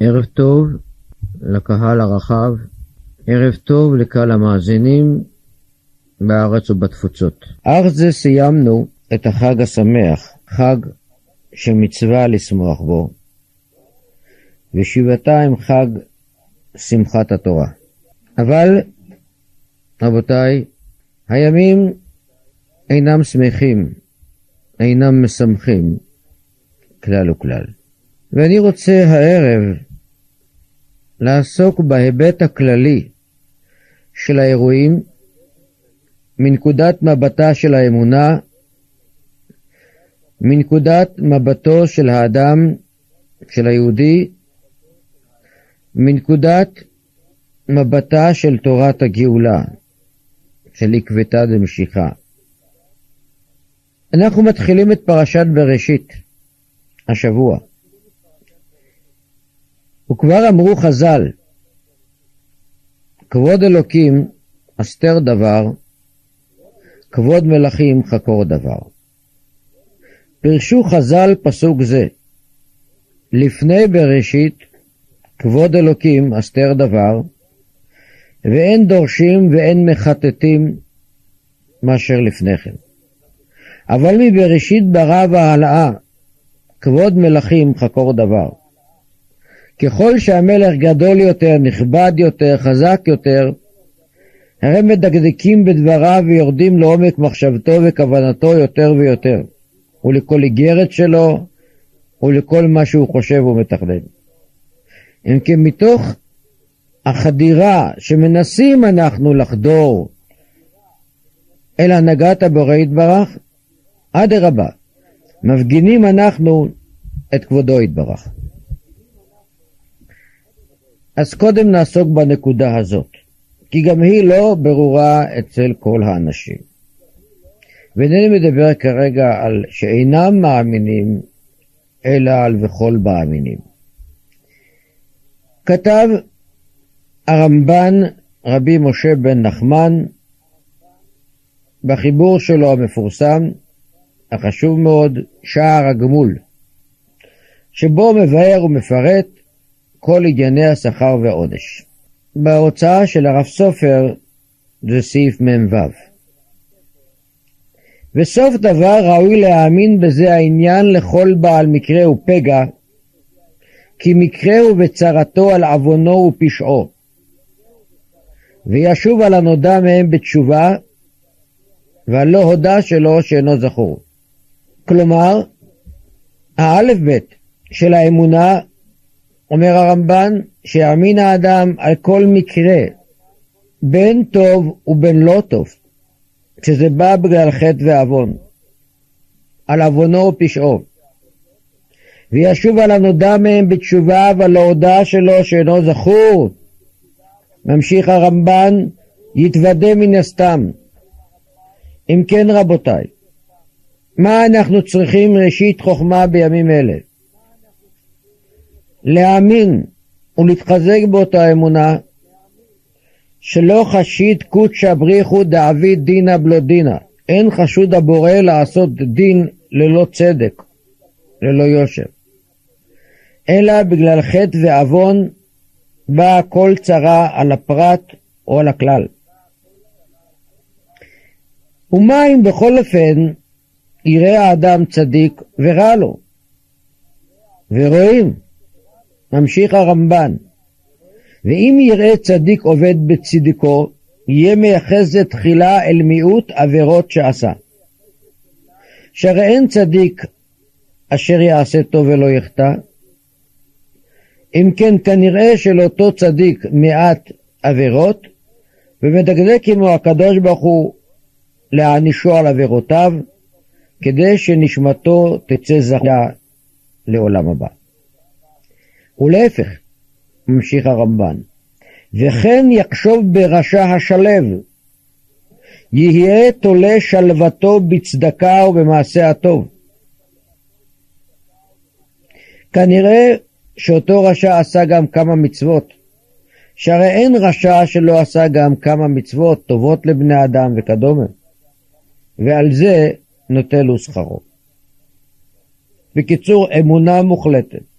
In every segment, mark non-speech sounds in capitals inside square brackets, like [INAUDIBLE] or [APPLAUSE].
ערב טוב לקהל הרחב, ערב טוב לקהל המאזינים בארץ ובתפוצות. אך זה סיימנו את החג השמח, חג שמצווה לשמוח בו, ושבעתיים חג שמחת התורה. אבל, רבותיי, הימים אינם שמחים, אינם משמחים כלל וכלל. ואני רוצה הערב לעסוק בהיבט הכללי של האירועים מנקודת מבטה של האמונה, מנקודת מבטו של האדם, של היהודי, מנקודת מבטה של תורת הגאולה, של עקבתא דמשיחא. אנחנו מתחילים את פרשת בראשית השבוע. וכבר אמרו חז"ל, כבוד אלוקים אסתר דבר, כבוד מלכים חקור דבר. פירשו חז"ל פסוק זה, לפני בראשית, כבוד אלוקים אסתר דבר, ואין דורשים ואין מחטטים מאשר לפני כן. אבל מבראשית ברא והעלאה, כבוד מלכים חקור דבר. ככל שהמלך גדול יותר, נכבד יותר, חזק יותר, הרי מדקדקים בדבריו ויורדים לעומק מחשבתו וכוונתו יותר ויותר, ולכל איגרת שלו ולכל מה שהוא חושב ומתכנן. אם כן, מתוך החדירה שמנסים אנחנו לחדור אל הנהגת הבורא יתברך, אדרבה, מפגינים אנחנו את כבודו יתברך. אז קודם נעסוק בנקודה הזאת, כי גם היא לא ברורה אצל כל האנשים. ואינני מדבר כרגע על שאינם מאמינים, אלא על וכל מאמינים. כתב הרמב"ן רבי משה בן נחמן בחיבור שלו המפורסם, החשוב מאוד, שער הגמול, שבו מבאר ומפרט כל ענייני השכר והעונש. בהוצאה של הרב סופר זה סעיף מ"ו. וסוף דבר ראוי להאמין בזה העניין לכל בעל מקרה ופגע, כי מקרהו וצרתו על עוונו ופשעו, וישוב על הנודע מהם בתשובה, והלא הודה שלו שאינו זכור. כלומר, האלף בית של האמונה אומר הרמב"ן, שיאמין האדם על כל מקרה, בין טוב ובין לא טוב, כשזה בא בגלל חטא ועוון, על עוונו ופשעו, וישוב על הנודע מהם בתשובה ועל ההודעה שלו שאינו זכור. ממשיך הרמב"ן, יתוודה מן הסתם. אם כן רבותיי, מה אנחנו צריכים ראשית חוכמה בימים אלה? להאמין ולהתחזק באותה אמונה שלא חשיד קודשא בריחו דאבי דינא בלא דינא. אין חשוד הבורא לעשות דין ללא צדק, ללא יושר. אלא בגלל חטא ועוון באה כל צרה על הפרט או על הכלל. ומה אם בכל אופן יראה האדם צדיק ורע לו? ורואים ממשיך הרמב"ן, ואם יראה צדיק עובד בצדקו, יהיה מייחס זה תחילה אל מיעוט עבירות שעשה. שהרי אין צדיק אשר יעשה טוב ולא יחטא. אם כן, כנראה שלאותו צדיק מעט עבירות, ומדקדק עמו הקדוש ברוך הוא להענישו על עבירותיו, כדי שנשמתו תצא זכה לעולם הבא. ולהפך, ממשיך הרמב"ן, וכן יחשוב ברשע השלב, יהיה תולה שלוותו בצדקה ובמעשה הטוב. כנראה שאותו רשע עשה גם כמה מצוות, שהרי אין רשע שלא עשה גם כמה מצוות טובות לבני אדם וכדומה, ועל זה נוטל הוא שכרו. בקיצור, אמונה מוחלטת.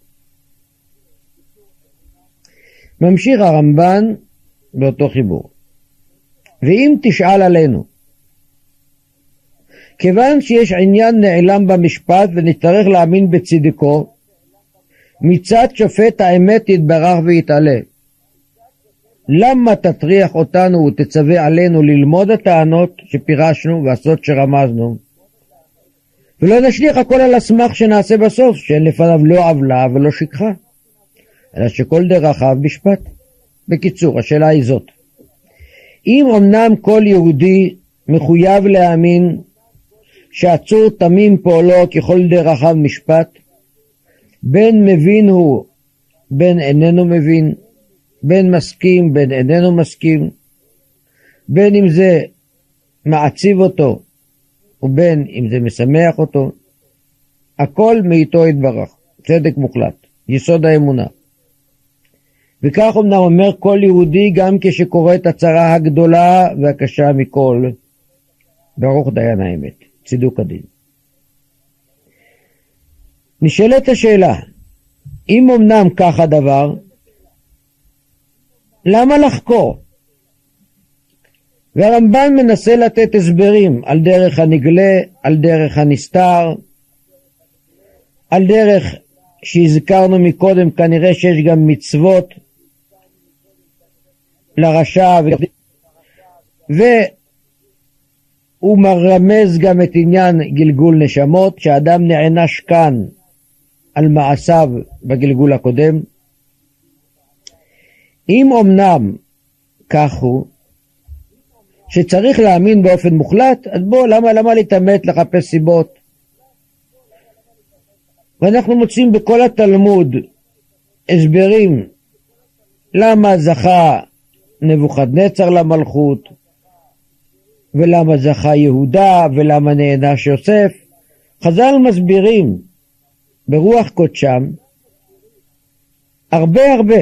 ממשיך הרמב"ן באותו חיבור. ואם תשאל עלינו, כיוון שיש עניין נעלם במשפט ונצטרך להאמין בצדקו, מצד שופט האמת יתברך ויתעלה. למה תטריח אותנו ותצווה עלינו ללמוד הטענות שפירשנו והסוד שרמזנו, ולא נשליך הכל על הסמך שנעשה בסוף, שאין לפניו לא עוולה ולא שכחה, אלא שכל דרכיו משפט. בקיצור, השאלה היא זאת: אם אמנם כל יהודי מחויב להאמין שעצור תמים פועלו ככל דרכיו משפט, בין מבין הוא, בין איננו מבין, בין מסכים, בין איננו מסכים, בין אם זה מעציב אותו ובין אם זה משמח אותו, הכל מאיתו יתברך, צדק מוחלט, יסוד האמונה. וכך אמנם אומר כל יהודי גם כשקורא את הצרה הגדולה והקשה מכל, ברוך דיין האמת, צידוק הדין. נשאלת השאלה, אם אמנם כך הדבר, למה לחקור? והרמב"ן מנסה לתת הסברים על דרך הנגלה, על דרך הנסתר, על דרך שהזכרנו מקודם, כנראה שיש גם מצוות לרשע, והוא מרמז גם את עניין גלגול נשמות, שאדם נענש כאן על מעשיו בגלגול הקודם. אם אמנם כך הוא, שצריך להאמין באופן מוחלט, אז בוא, למה, למה להתעמת לחפש סיבות? ואנחנו מוצאים בכל התלמוד הסברים למה זכה נבוכדנצר למלכות, ולמה זכה יהודה, ולמה נענש יוסף. חז"ל מסבירים ברוח קודשם הרבה הרבה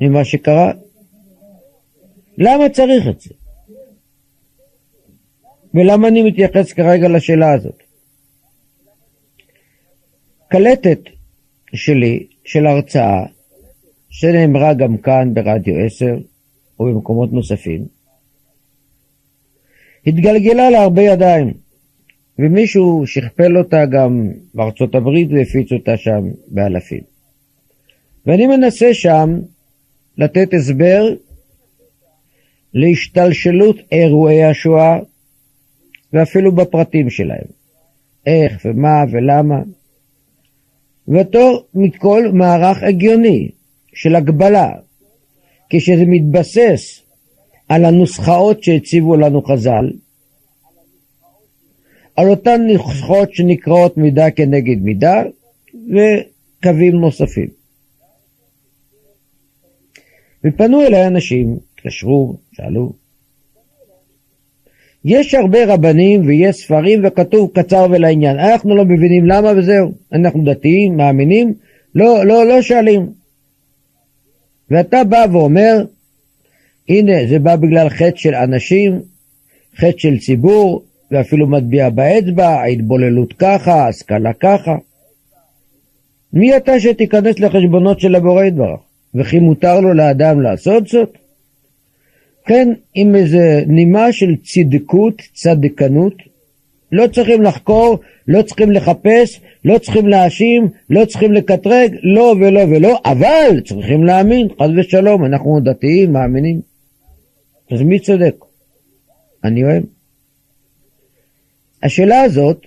ממה שקרה. למה צריך את זה? ולמה אני מתייחס כרגע לשאלה הזאת? קלטת שלי, של הרצאה, שנאמרה גם כאן ברדיו 10 ובמקומות נוספים, התגלגלה להרבה ידיים, ומישהו שכפל אותה גם בארצות הברית והפיץ אותה שם באלפים. ואני מנסה שם לתת הסבר להשתלשלות אירועי השואה ואפילו בפרטים שלהם. איך ומה ולמה. ואותו מכל מערך הגיוני של הגבלה, כשזה מתבסס על הנוסחאות שהציבו לנו חז"ל, על אותן נוסחאות שנקראות מידה כנגד מידה וקווים נוספים. ופנו אליי אנשים, התקשרו, שאלו, יש הרבה רבנים ויש ספרים וכתוב קצר ולעניין. אנחנו לא מבינים למה וזהו. אנחנו דתיים, מאמינים, לא, לא, לא שואלים. ואתה בא ואומר, הנה, זה בא בגלל חטא של אנשים, חטא של ציבור, ואפילו מטביע באצבע, ההתבוללות ככה, השכלה ככה. מי אתה שתיכנס לחשבונות של הבורא יתברך? וכי מותר לו לאדם לעשות זאת? כן, עם איזה נימה של צדקות, צדקנות, לא צריכים לחקור, לא צריכים לחפש, לא צריכים להאשים, לא צריכים לקטרג, לא ולא ולא, אבל צריכים להאמין, חס ושלום, אנחנו דתיים, מאמינים. אז מי צודק? אני אוהב. השאלה הזאת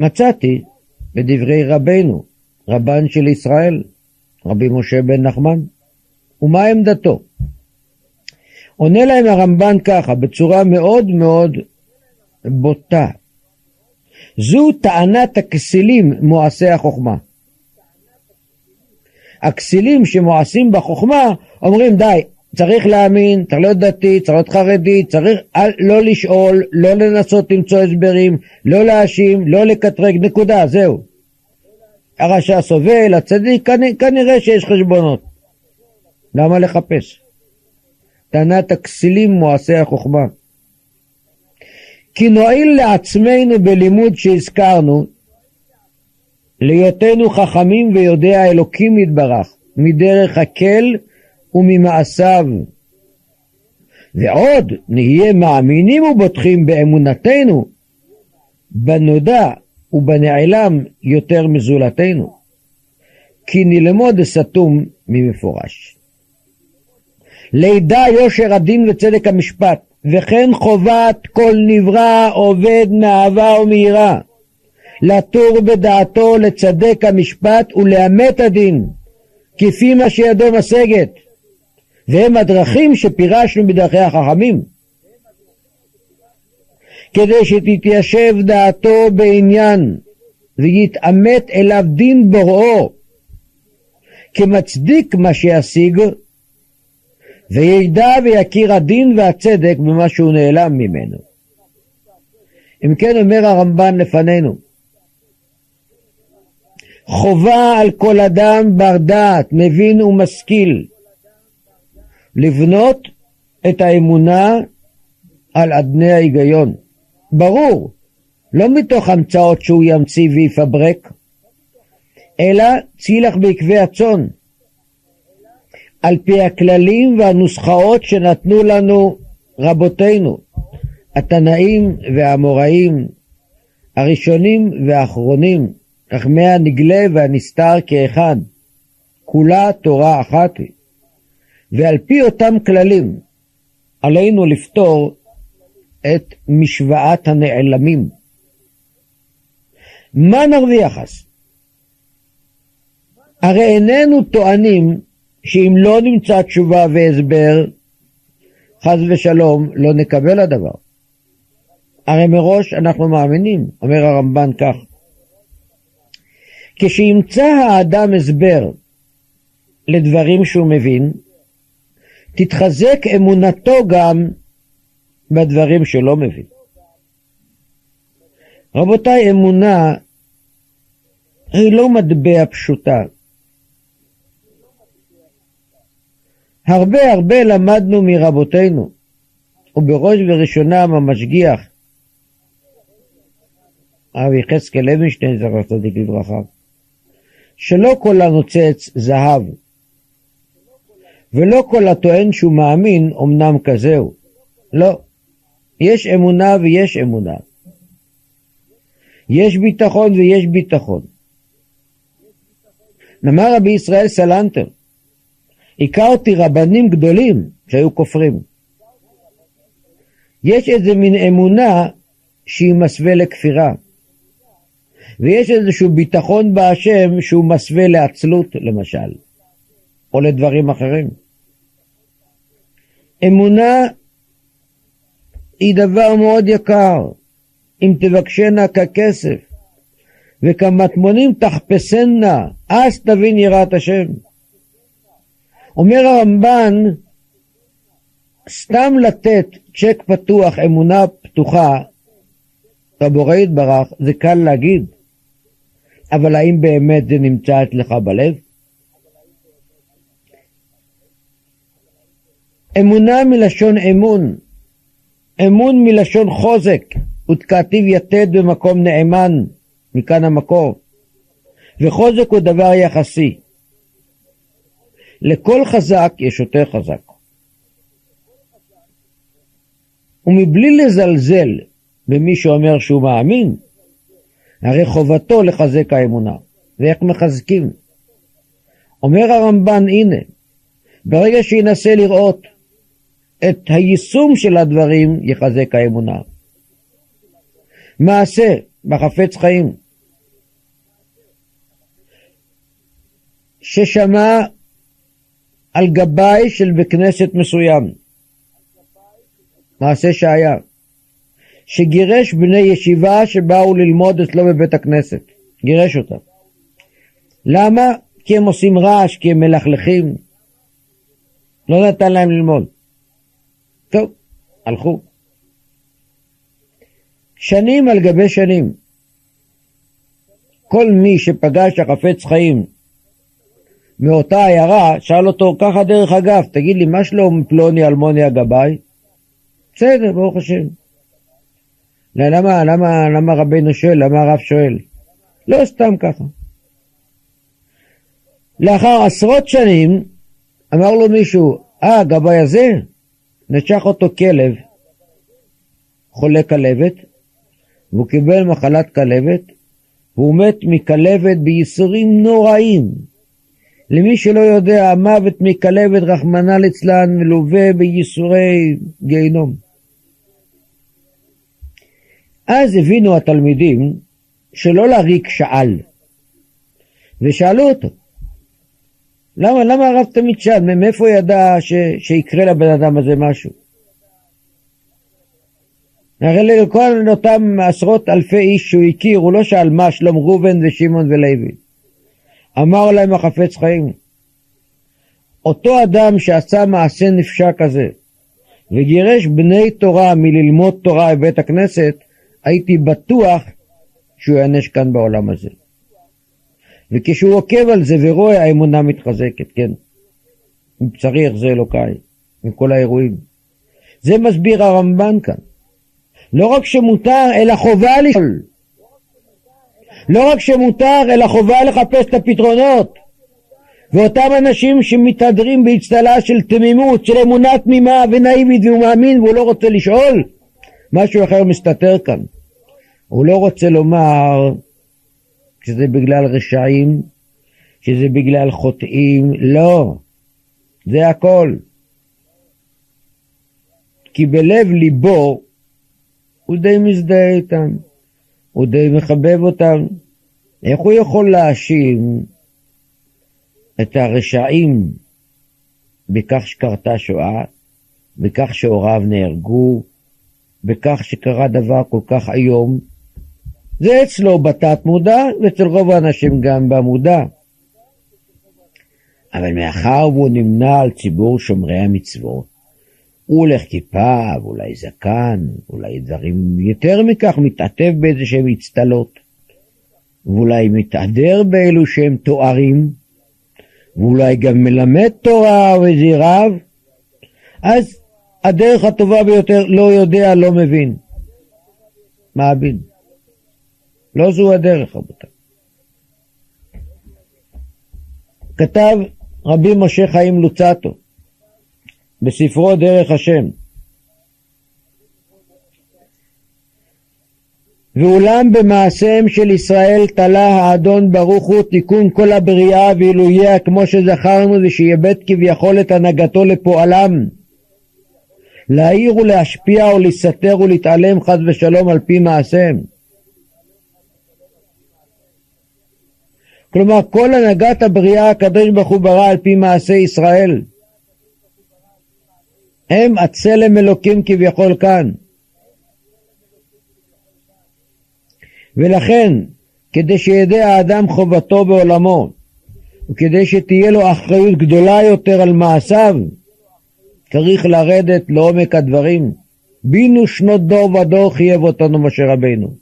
מצאתי בדברי רבנו, רבן של ישראל, רבי משה בן נחמן. ומה עמדתו? עונה להם הרמב"ן ככה, בצורה מאוד מאוד בוטה. זו טענת הכסילים מועשי החוכמה. הכסילים שמועשים בחוכמה אומרים די, צריך להאמין, צריך להיות דתי, צריך להיות חרדי, צריך לא לשאול, לא לנסות למצוא הסברים, לא להאשים, לא לקטרג, נקודה, זהו. הרשע סובל, הצדיק, כנראה שיש חשבונות. למה לחפש? טענת הכסילים מועשי החוכמה. כי נועיל לעצמנו בלימוד שהזכרנו, להיותנו חכמים ויודע אלוקים יתברך, מדרך הקל וממעשיו. ועוד נהיה מאמינים ובוטחים באמונתנו, בנודע ובנעלם יותר מזולתנו, כי נלמוד סתום ממפורש. לידע יושר הדין וצדק המשפט, וכן חובת כל נברא עובד מאהבה ומיראה, לתור בדעתו לצדק המשפט ולאמת הדין, כפי מה שידו משגת, והם הדרכים שפירשנו בדרכי החכמים. כדי שתתיישב דעתו בעניין ויתעמת אליו דין בוראו כמצדיק מה שישיג וידע ויכיר הדין והצדק במה שהוא נעלם ממנו. אם כן אומר הרמב"ן לפנינו, חובה על כל אדם בר דעת, מבין ומשכיל, לבנות את האמונה על אדני ההיגיון. ברור, לא מתוך המצאות שהוא ימציא ויפברק, אלא צילח בעקבי הצאן, על פי הכללים והנוסחאות שנתנו לנו רבותינו, התנאים והאמוראים, הראשונים והאחרונים, חכמי הנגלה והנסתר כאחד, כולה תורה אחת היא. ועל פי אותם כללים עלינו לפתור את משוואת הנעלמים. מה נרוויח אז? הרי איננו טוענים שאם לא נמצא תשובה והסבר, חס ושלום, לא נקבל הדבר. הרי מראש אנחנו מאמינים, אומר הרמב"ן כך, כשימצא האדם הסבר לדברים שהוא מבין, תתחזק אמונתו גם בדברים שלא מבין. רבותיי, אמונה היא לא מטבע פשוטה. הרבה הרבה למדנו מרבותינו, ובראש ובראשונם המשגיח, הרב יחזקאל לוינשטיין, זכר צדיק לברכה, שלא כל הנוצץ זהב, ולא כל הטוען שהוא מאמין אמנם כזהו. לא. יש אמונה ויש אמונה. יש ביטחון ויש ביטחון. אמר רבי ישראל סלנטר, הכרתי רבנים גדולים שהיו כופרים. יש איזה מין אמונה שהיא מסווה לכפירה. ויש איזשהו ביטחון בהשם שהוא מסווה לעצלות למשל, או לדברים אחרים. אמונה היא דבר מאוד יקר, אם תבקשנה ככסף, וכמטמונים תחפשנה, אז תבין יראת השם. אומר הרמב"ן, סתם לתת צ'ק פתוח, אמונה פתוחה, לבורא יתברך, זה קל להגיד, אבל האם באמת זה נמצא אצלך בלב? אמונה מלשון אמון, אמון מלשון חוזק, ותקעתיו יתד במקום נאמן, מכאן המקור. וחוזק הוא דבר יחסי. לכל חזק יש יותר חזק. ומבלי לזלזל במי שאומר שהוא מאמין, הרי חובתו לחזק האמונה. ואיך מחזקים? אומר הרמב"ן, הנה, ברגע שינסה לראות את היישום של הדברים, יחזק האמונה. מעשה בחפץ חיים, ששמע על גבאי של בית כנסת מסוים, מעשה שהיה, שגירש בני ישיבה שבאו ללמוד אצלו בבית הכנסת, גירש אותם. למה? כי הם עושים רעש, כי הם מלכלכים. לא נתן להם ללמוד. טוב, הלכו. שנים על גבי שנים. כל מי שפגש החפץ חיים מאותה עיירה, שאל אותו ככה דרך אגב, תגיד לי, מה שלום פלוני אלמוני הגבאי? בסדר, ברוך השם. למה, למה, למה רבינו שואל? למה הרב שואל? לא סתם ככה. לאחר עשרות שנים אמר לו מישהו, אה, הגבאי הזה, נשך אותו כלב, חולה כלבת, והוא קיבל מחלת כלבת, והוא מת מכלבת בייסורים נוראים. למי שלא יודע, המוות מכלבת, רחמנא ליצלן, מלווה בייסורי גיהינום. אז הבינו התלמידים שלא להריק שאל, ושאלו אותו, למה, למה הרב תמיד שאל? מאיפה ידע ש, שיקרה לבן אדם הזה משהו? הרי לכל אותם עשרות אלפי איש שהוא הכיר, הוא לא שאל מה שלום ראובן ושמעון ולוי. אמר להם החפץ חיים, אותו אדם שעשה מעשה נפשע כזה וגירש בני תורה מללמוד תורה בבית הכנסת, הייתי בטוח שהוא יענש כאן בעולם הזה. וכשהוא עוקב על זה ורואה, האמונה מתחזקת, כן. מבשרי זה אלוקיי, עם כל האירועים. זה מסביר הרמב"ן כאן. לא רק שמותר, אלא חובה לשאול. לא רק שמותר, אלא חובה לחפש את הפתרונות. ואותם אנשים שמתהדרים באצטלה של תמימות, של אמונה תמימה ונאיבית והוא מאמין והוא לא רוצה לשאול, משהו אחר מסתתר כאן. הוא לא רוצה לומר שזה בגלל רשעים, שזה בגלל חוטאים, לא, זה הכל. כי בלב ליבו הוא די מזדהה איתם, הוא די מחבב אותם. איך הוא יכול להאשים את הרשעים בכך שקרתה שואה, בכך שהוריו נהרגו, בכך שקרה דבר כל כך איום? זה אצלו בתת מודע, ואצל רוב האנשים גם במודע. אבל מאחר והוא נמנה על ציבור שומרי המצוות, הוא הולך כיפה, ואולי זקן, אולי דברים יותר מכך, מתעטב באיזה שהם אצטלות, ואולי מתהדר באלו שהם תוארים, ואולי גם מלמד תורה או איזה רב, אז הדרך הטובה ביותר לא יודע, לא מבין. מאמין. לא זו הדרך, רבותיי. כתב רבי משה חיים לוצטו בספרו דרך השם ואולם במעשיהם של ישראל תלה האדון ברוך הוא תיקון כל הבריאה ואילו יהיה כמו שזכרנו ושיאבד כביכול את הנהגתו לפועלם. להעיר ולהשפיע או להסתתר ולהתעלם חס ושלום על פי מעשיהם. כלומר, כל הנהגת הבריאה הקדוש ברוך הוא ברא על פי מעשה ישראל. הם הצלם אלוקים כביכול כאן. ולכן, כדי שידע האדם חובתו בעולמו, וכדי שתהיה לו אחריות גדולה יותר על מעשיו, צריך לרדת לעומק הדברים. בינו שנות דור ודור חייב אותנו משה רבינו.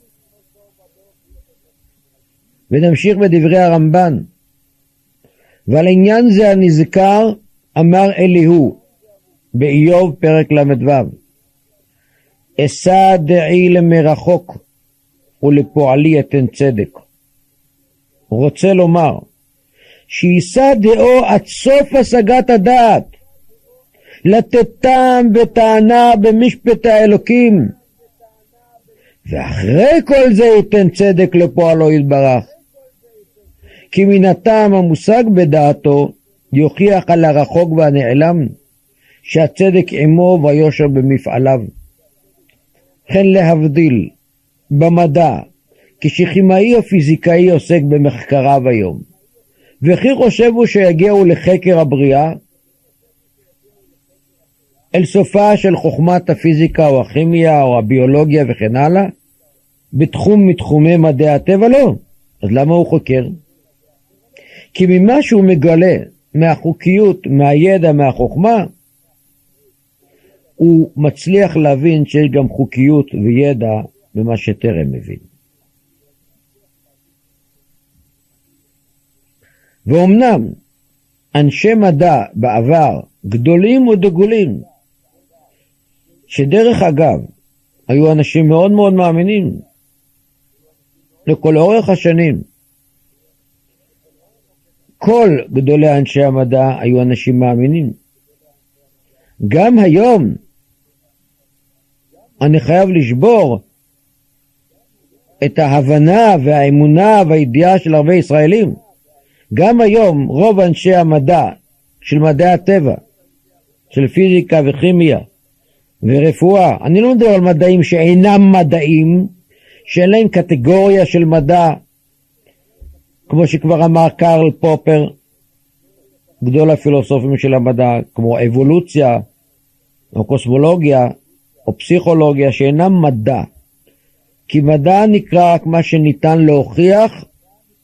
ונמשיך בדברי הרמב"ן. ועל עניין זה הנזכר אמר אליהו באיוב פרק ל"ו אשא דעי למרחוק ולפועלי אתן צדק. רוצה לומר שיישא דעו עד סוף השגת הדעת, לתת טעם וטענה במשפט האלוקים, ואחרי כל זה ייתן צדק לפועלו יתברך. כי מן הטעם המושג בדעתו יוכיח על הרחוק והנעלם שהצדק עמו והיושר במפעליו. וכן להבדיל במדע כשכימאי או פיזיקאי עוסק במחקריו היום וכי חושב הוא שיגיעו לחקר הבריאה אל סופה של חוכמת הפיזיקה או הכימיה או הביולוגיה וכן הלאה בתחום מתחומי מדעי הטבע לא אז למה הוא חוקר? כי ממה שהוא מגלה, מהחוקיות, מהידע, מהחוכמה, הוא מצליח להבין שיש גם חוקיות וידע במה שטרם מבין. ואומנם אנשי מדע בעבר, גדולים ודגולים, שדרך אגב, היו אנשים מאוד מאוד מאמינים, לכל אורך השנים, כל גדולי אנשי המדע היו אנשים מאמינים. גם היום אני חייב לשבור את ההבנה והאמונה והידיעה של הרבה ישראלים. גם היום רוב אנשי המדע של מדעי הטבע, של פיזיקה וכימיה ורפואה, אני לא מדבר על מדעים שאינם מדעים, שאין להם קטגוריה של מדע, כמו שכבר אמר קרל פופר, גדול הפילוסופים של המדע, כמו אבולוציה, או קוסמולוגיה, או פסיכולוגיה, שאינם מדע. כי מדע נקרא רק מה שניתן להוכיח,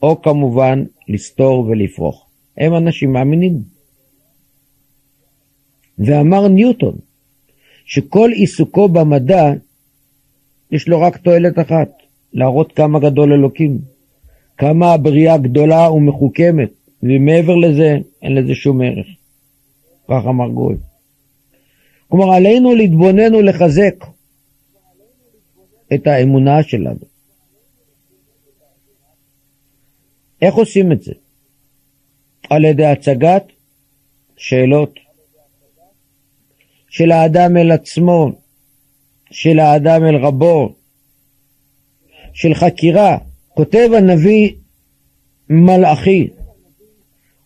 או כמובן לסתור ולפרוך. הם אנשים מאמינים. ואמר ניוטון, שכל עיסוקו במדע, יש לו רק תועלת אחת, להראות כמה גדול אלוקים, כמה הבריאה גדולה ומחוכמת, ומעבר לזה, אין לזה שום ערך. כך אמר גוי. כלומר, עלינו להתבונן ולחזק את האמונה שלנו. איך עושים את זה? על ידי הצגת שאלות של האדם אל עצמו, של האדם אל רבו, של חקירה. כותב הנביא מלאכי,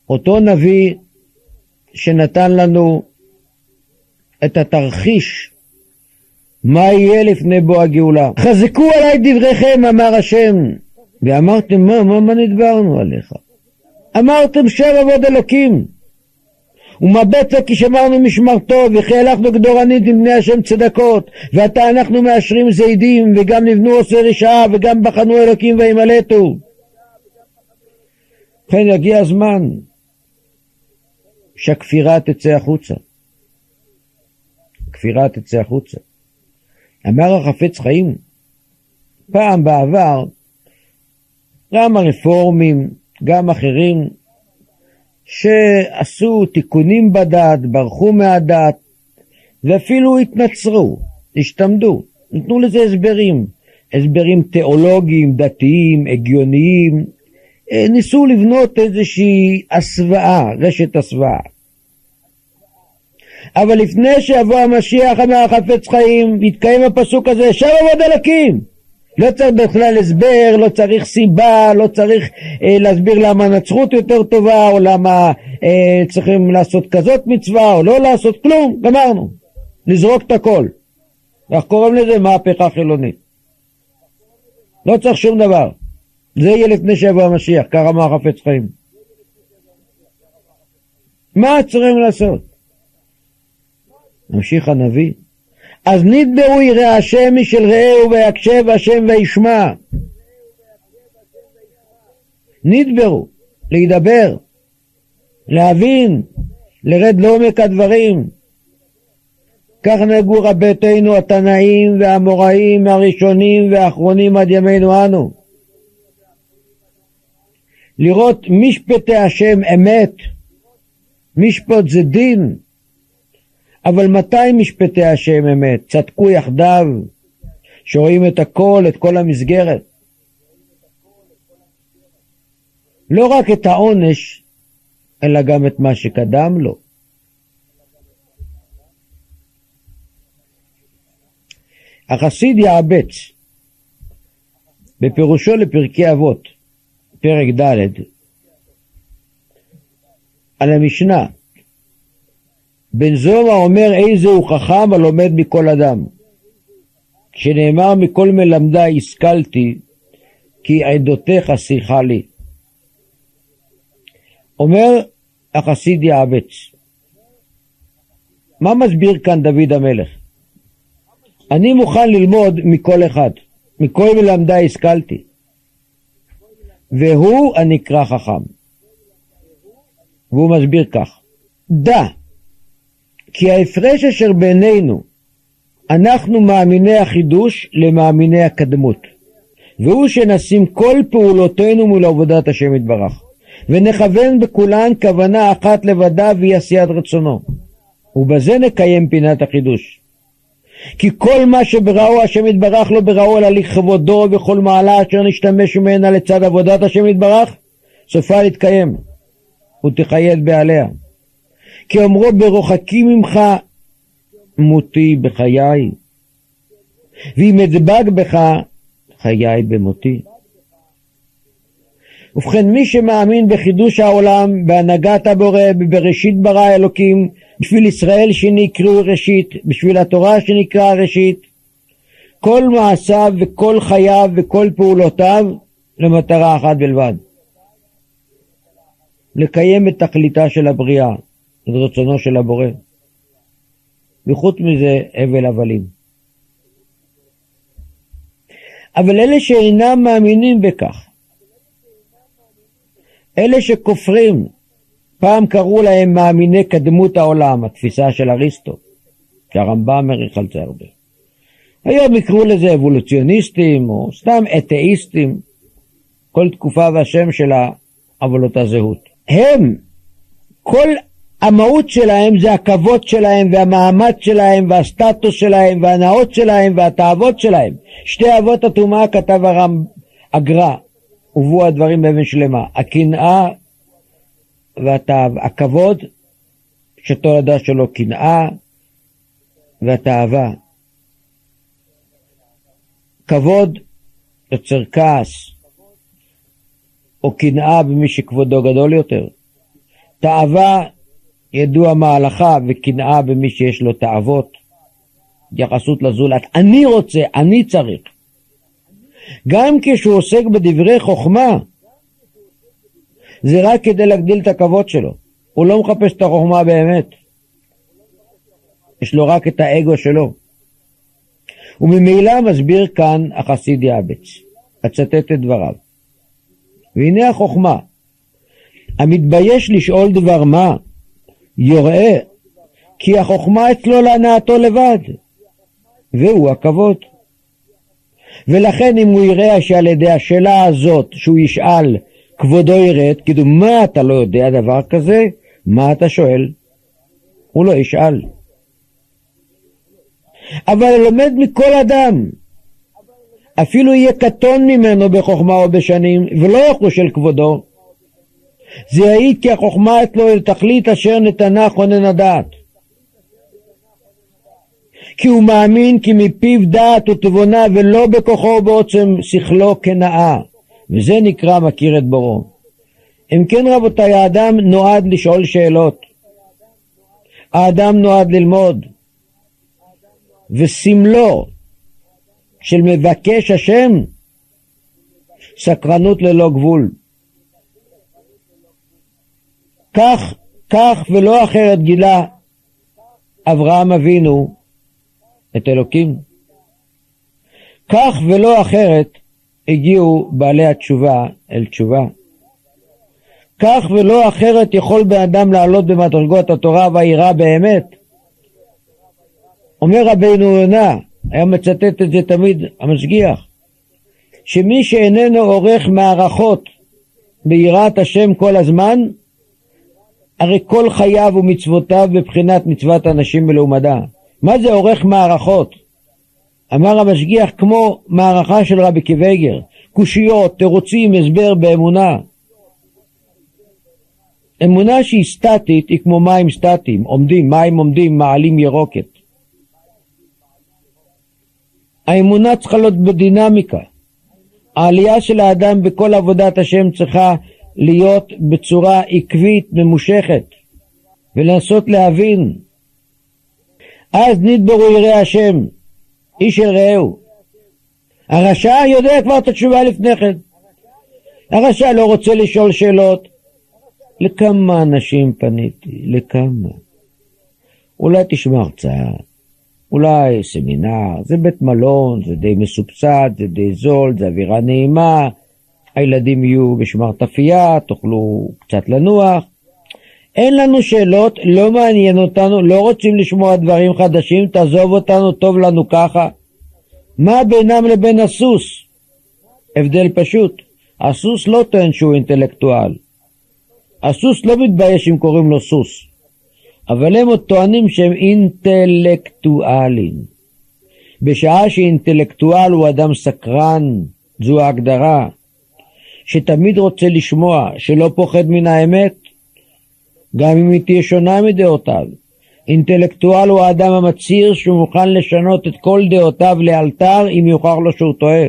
אותו נביא שנתן לנו את התרחיש מה יהיה לפני בוא הגאולה. חזקו עליי דבריכם, אמר השם. ואמרתם, מה, מה, מה נדברנו עליך? אמרתם שם עבוד אלוקים. ומבצע כי שמרנו משמרתו וכי הלכנו גדורנית עם בני השם צדקות ועתה אנחנו מאשרים זידים וגם נבנו עושי רשעה וגם בחנו אלוקים וימלטו. ובכן יגיע הזמן שהכפירה תצא החוצה. כפירה תצא החוצה. אמר החפץ חיים, פעם בעבר, גם הרפורמים, גם אחרים, שעשו תיקונים בדת, ברחו מהדת, ואפילו התנצרו, השתמדו, נתנו לזה הסברים, הסברים תיאולוגיים, דתיים, הגיוניים, אה, ניסו לבנות איזושהי הסוואה, רשת הסוואה. אבל לפני שיבוא המשיח אמר החפץ חיים, יתקיים הפסוק הזה, שם עבוד אלוקים. לא צריך בכלל הסבר, לא צריך סיבה, לא צריך אה, להסביר למה הנצרות יותר טובה, או למה אה, צריכים לעשות כזאת מצווה, או לא לעשות כלום, גמרנו. לזרוק את הכל. איך קוראים לזה? מהפכה חילונית. לא צריך שום דבר. זה יהיה לפני שיבוא המשיח, כך אמר החפץ חיים. מה צריכים לעשות? ממשיך הנביא, אז נדברו ירא השם משל רעהו ויקשב השם וישמע. נדברו, להידבר, להבין, לרד לעומק הדברים. כך נהגו רבותינו התנאים והאמוראים הראשונים והאחרונים עד ימינו אנו. לראות משפטי השם אמת, משפט זה דין, אבל מתי משפטי השם אמת? צדקו יחדיו, שרואים את הכל, את כל המסגרת. לא רק את העונש, אלא גם את מה שקדם לו. החסיד יעבץ, בפירושו לפרקי אבות, פרק ד', על המשנה, בן זומא אומר איזה הוא חכם הלומד מכל אדם. כשנאמר מכל מלמדי השכלתי, כי עדותיך שיחה לי. אומר החסיד יעבץ, מה מסביר כאן דוד המלך? אני מוכן ללמוד מכל אחד, מכל מלמדי השכלתי, והוא הנקרא חכם. והוא מסביר כך, דע כי ההפרש אשר בינינו, אנחנו מאמיני החידוש למאמיני הקדמות, והוא שנשים כל פעולותינו מול עבודת השם יתברך, ונכוון בכולן כוונה אחת לבדה והיא עשיית רצונו, ובזה נקיים פינת החידוש. כי כל מה שבראו השם יתברך לא בראו אלא לכבודו וכל מעלה אשר נשתמש ממנה לצד עבודת השם יתברך, סופה להתקיים. ותחייד בעליה. כי אומרו ברוחקים ממך מותי בחיי, ואם אדבק בך חיי במותי. ובכן מי שמאמין בחידוש העולם, בהנהגת הבורא, בבראשית ברא אלוקים, בשביל ישראל שנקראו ראשית, בשביל התורה שנקרא ראשית, כל מעשיו וכל חייו וכל פעולותיו למטרה אחת בלבד. לקיים את תכליתה של הבריאה, את רצונו של הבורא. וחוץ מזה, הבל הבלים. אבל אלה שאינם מאמינים בכך, אלה שכופרים, פעם קראו להם מאמיני קדמות העולם, התפיסה של אריסטו, שהרמב"ם מריח על זה הרבה. היום יקראו לזה אבולוציוניסטים, או סתם אתאיסטים, כל תקופה והשם שלה, אבל אותה זהות. הם, כל המהות שלהם זה הכבוד שלהם והמעמד שלהם והסטטוס שלהם והנאות שלהם והתאוות שלהם. שתי אבות הטומאה כתב הרם הגר"א, הובאו הדברים באבן שלמה. הקנאה והכבוד, שתולדה שלו קנאה והתאווה. כבוד יוצר כעס, או קנאה במי שכבודו גדול יותר. תאווה ידוע מהלכה וקנאה במי שיש לו תאוות, התייחסות לזולת. אני רוצה, אני צריך. גם כשהוא עוסק בדברי חוכמה, זה רק כדי להגדיל את הכבוד שלו. הוא לא מחפש את החוכמה באמת. יש לו רק את האגו שלו. וממילא מסביר כאן החסיד יעבץ, אצטט את דבריו. והנה החוכמה, המתבייש לשאול דבר מה, יוראה, כי החוכמה אצלו להנאתו לבד, והוא הכבוד. ולכן אם הוא יראה שעל ידי השאלה הזאת שהוא ישאל כבודו ירד, כאילו מה אתה לא יודע דבר כזה? מה אתה שואל? הוא לא ישאל. אבל לומד מכל אדם, אפילו יהיה קטון ממנו בחוכמה או בשנים, ולא יחוש אל כבודו. זה יעיד כי החוכמה אצלו אל תכלית אשר נתנה כונן הדעת. כי הוא מאמין כי מפיו דעת ותבונה ולא בכוחו ובעוצם שכלו כנאה, וזה נקרא מכיר את בוראו. אם כן רבותיי, האדם נועד לשאול שאלות. האדם נועד ללמוד. וסמלו של מבקש השם סקרנות ללא גבול. כך, כך ולא אחרת גילה אברהם אבינו את אלוקים. כך ולא אחרת הגיעו בעלי התשובה אל תשובה. כך ולא אחרת יכול בן אדם לעלות במדרגות התורה והיראה באמת. אומר רבינו יונה, היה מצטט את זה תמיד המשגיח, שמי שאיננו עורך מערכות ביראת השם כל הזמן, הרי כל חייו ומצוותיו בבחינת מצוות אנשים מלומדה. מה זה עורך מערכות? אמר המשגיח כמו מערכה של רבי קיוויגר, קושיות, תירוצים, הסבר באמונה. אמונה שהיא סטטית היא כמו מים סטטיים, עומדים, מים עומדים, מעלים ירוקת. האמונה צריכה להיות בדינמיקה. העלייה של האדם בכל עבודת השם צריכה להיות בצורה עקבית, ממושכת, ולנסות להבין. אז נדברו יראה השם, איש אל רעהו. הרשע יודע כבר את התשובה לפני כן. הרשע לא רוצה לשאול שאלות. לכמה אנשים פניתי? לכמה? אולי תשמע הרצאה, אולי סמינר, זה בית מלון, זה די מסובסד, זה די זול, זה אווירה נעימה, הילדים יהיו בשמרטפייה, תוכלו קצת לנוח. אין לנו שאלות, לא מעניין אותנו, לא רוצים לשמוע דברים חדשים, תעזוב אותנו, טוב לנו ככה. מה בינם לבין הסוס? הבדל פשוט, הסוס לא טוען שהוא אינטלקטואל. הסוס לא מתבייש אם קוראים לו סוס, אבל הם עוד טוענים שהם אינטלקטואלים. בשעה שאינטלקטואל הוא אדם סקרן, זו ההגדרה, שתמיד רוצה לשמוע, שלא פוחד מן האמת, גם אם היא תהיה שונה מדעותיו. אינטלקטואל הוא האדם המצהיר שהוא מוכן לשנות את כל דעותיו לאלתר אם יוכח לו שהוא טועה.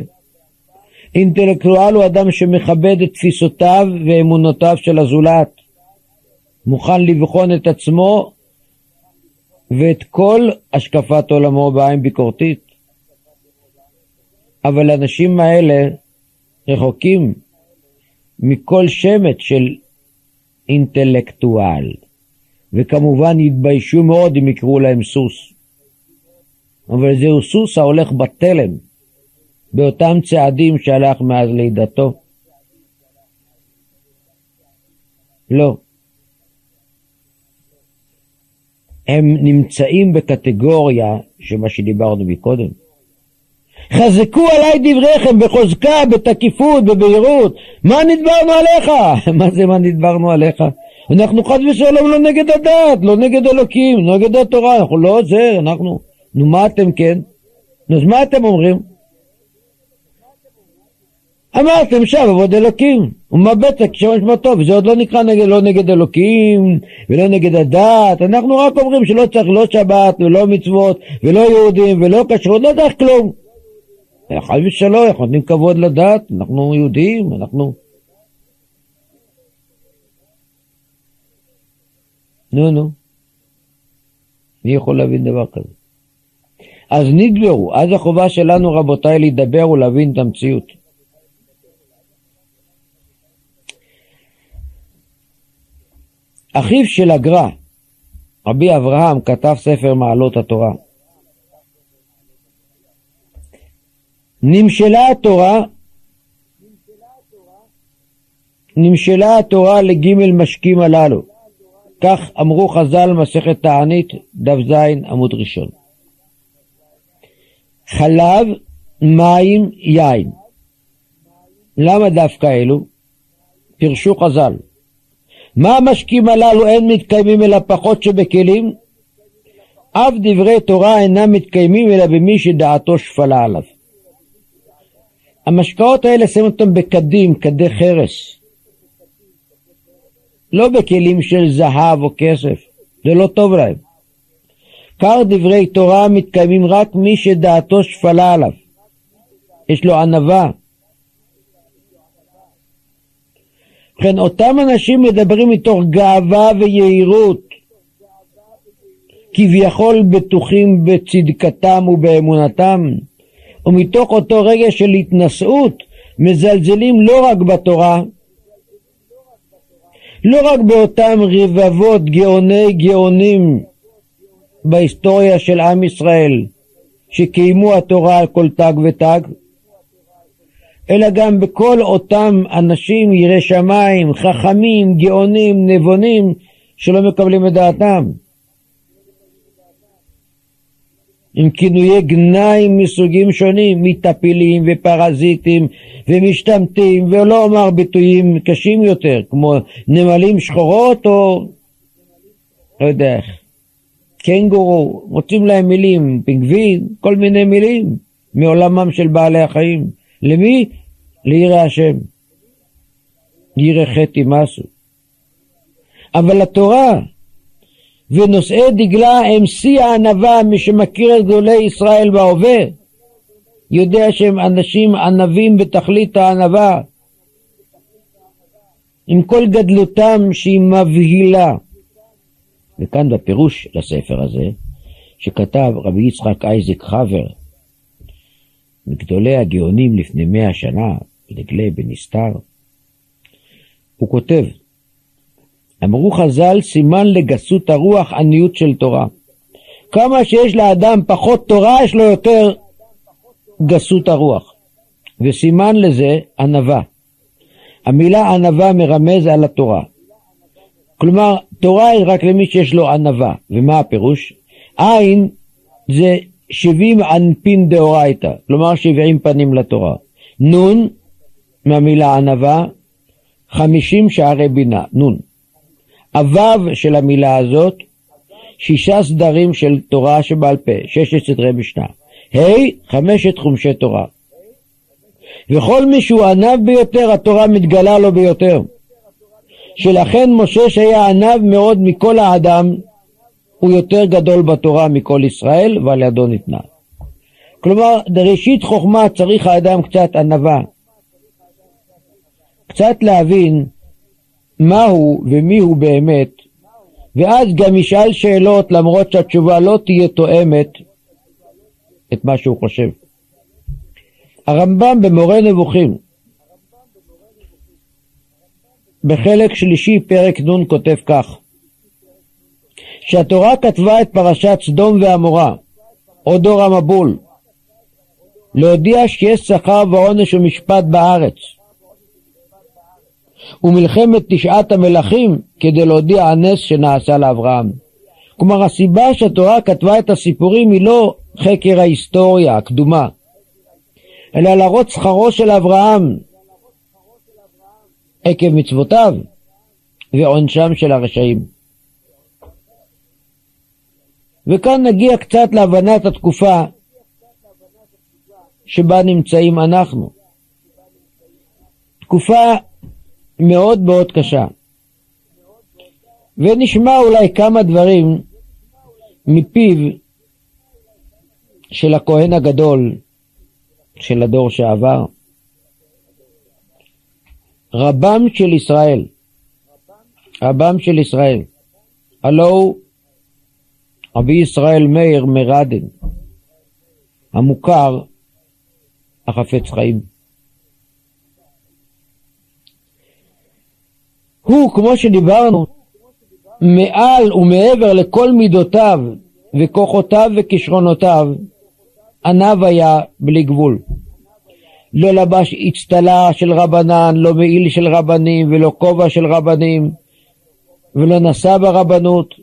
אינטלקטואל הוא אדם שמכבד את תפיסותיו ואמונותיו של הזולת. מוכן לבחון את עצמו ואת כל השקפת עולמו בעין ביקורתית. אבל האנשים האלה רחוקים מכל שמץ של אינטלקטואל, וכמובן יתביישו מאוד אם יקראו להם סוס. אבל זהו סוס ההולך בתלם, באותם צעדים שהלך מאז לידתו. לא. הם נמצאים בקטגוריה של מה שדיברנו מקודם. חזקו עליי דבריכם בחוזקה, בתקיפות, בבהירות. מה נדברנו עליך? [LAUGHS] מה זה מה נדברנו עליך? אנחנו חס ושלום לא נגד הדת, לא נגד אלוקים, לא נגד התורה, אנחנו לא עוזר, אנחנו... נו מה אתם כן? אז מה אתם אומרים? אמרתם שם עבוד אלוקים, ומה בצע כשם משמעתו, וזה עוד לא נקרא נגד, לא נגד אלוקים ולא נגד הדת, אנחנו רק אומרים שלא צריך לא שבת ולא מצוות ולא יהודים ולא כשרות, לא צריך כלום. חס ושלום, אנחנו נותנים כבוד לדת, אנחנו יהודים, אנחנו... נו נו, מי יכול להבין דבר כזה? אז נדברו, אז החובה שלנו רבותיי להידבר ולהבין את המציאות. אחיו של הגר"א, רבי אברהם, כתב ספר מעלות התורה. נמשלה התורה, נמשלה התורה לג' משקים הללו. כך אמרו חז"ל מסכת תענית, דף ז עמוד ראשון. חלב, מים, יין. למה דווקא אלו? פירשו חז"ל. מה המשקים הללו אין מתקיימים אלא פחות שבכלים? אף דברי תורה אינם מתקיימים אלא במי שדעתו שפלה עליו. המשקאות האלה שמים אותם בכדים, כדי חרס. לא בכלים של זהב או כסף, זה לא טוב להם. קר דברי תורה מתקיימים רק מי שדעתו שפלה עליו. יש לו ענווה. ובכן, אותם אנשים מדברים מתוך גאווה ויהירות, כביכול בטוחים בצדקתם ובאמונתם, ומתוך אותו רגע של התנשאות מזלזלים לא רק בתורה, לא רק באותם רבבות גאוני גאונים בהיסטוריה של עם ישראל שקיימו התורה על כל תג ותג, אלא גם בכל אותם אנשים יראי שמיים, חכמים, גאונים, נבונים, שלא מקבלים את דעתם. עם כינויי גנאי מסוגים שונים, מטפילים ופרזיטים ומשתמטים, ולא אומר ביטויים קשים יותר, כמו נמלים שחורות או לא יודע איך, קנגורו, מוצאים להם מילים, פינגווין, כל מיני מילים מעולמם של בעלי החיים. למי? לירא השם. ירא חטא ימאסו. אבל התורה ונושאי דגלה הם שיא הענווה, מי שמכיר את גדולי ישראל בהווה, יודע שהם אנשים ענבים בתכלית הענווה, עם כל גדלותם שהיא מבהילה. וכאן בפירוש לספר הזה, שכתב רבי יצחק אייזק חבר, מגדולי הגאונים לפני מאה שנה, לגלה בנסתר, הוא כותב, אמרו חז"ל, סימן לגסות הרוח עניות של תורה. כמה שיש לאדם פחות תורה, יש לו יותר גסות הרוח. וסימן לזה ענווה. המילה ענווה מרמז על התורה. כלומר, תורה היא רק למי שיש לו ענווה. ומה הפירוש? עין זה שבעים ענפין דאורייתא, כלומר שבעים פנים לתורה. נון, מהמילה ענווה, חמישים שערי בינה, נון. הוו של המילה הזאת, שישה סדרים של תורה שבעל פה, ששת סדרי משנה. ה', חמשת חומשי תורה. וכל מי שהוא ענב ביותר, התורה מתגלה לו ביותר. שלכן משה שהיה עניו מאוד מכל האדם, הוא יותר גדול בתורה מכל ישראל, ועל ידו ניתנה. כלומר, בראשית חוכמה צריך האדם קצת ענווה. קצת להבין מהו ומי הוא באמת, ואז גם ישאל שאלות למרות שהתשובה לא תהיה תואמת את מה שהוא חושב. הרמב"ם במורה נבוכים, בחלק שלישי פרק נ' כותב כך. שהתורה כתבה את פרשת סדום ועמורה, או דור המבול, להודיע שיש שכר ועונש ומשפט בארץ, ומלחמת תשעת המלכים כדי להודיע הנס שנעשה לאברהם. כלומר, הסיבה שהתורה כתבה את הסיפורים היא לא חקר ההיסטוריה הקדומה, אלא להראות שכרו של אברהם עקב מצוותיו ועונשם של הרשעים. וכאן נגיע קצת להבנת התקופה שבה נמצאים אנחנו. תקופה מאוד מאוד קשה. ונשמע אולי כמה דברים מפיו של הכהן הגדול של הדור שעבר. רבם של ישראל, רבם של ישראל, הלא הוא רבי ישראל מאיר מרדן, המוכר החפץ חיים. הוא, כמו שדיברנו, מעל ומעבר לכל מידותיו וכוחותיו וכישרונותיו, עניו היה בלי גבול. לא לבש אצטלה של רבנן, לא מעיל של רבנים ולא כובע של רבנים, ולא נשא ברבנות.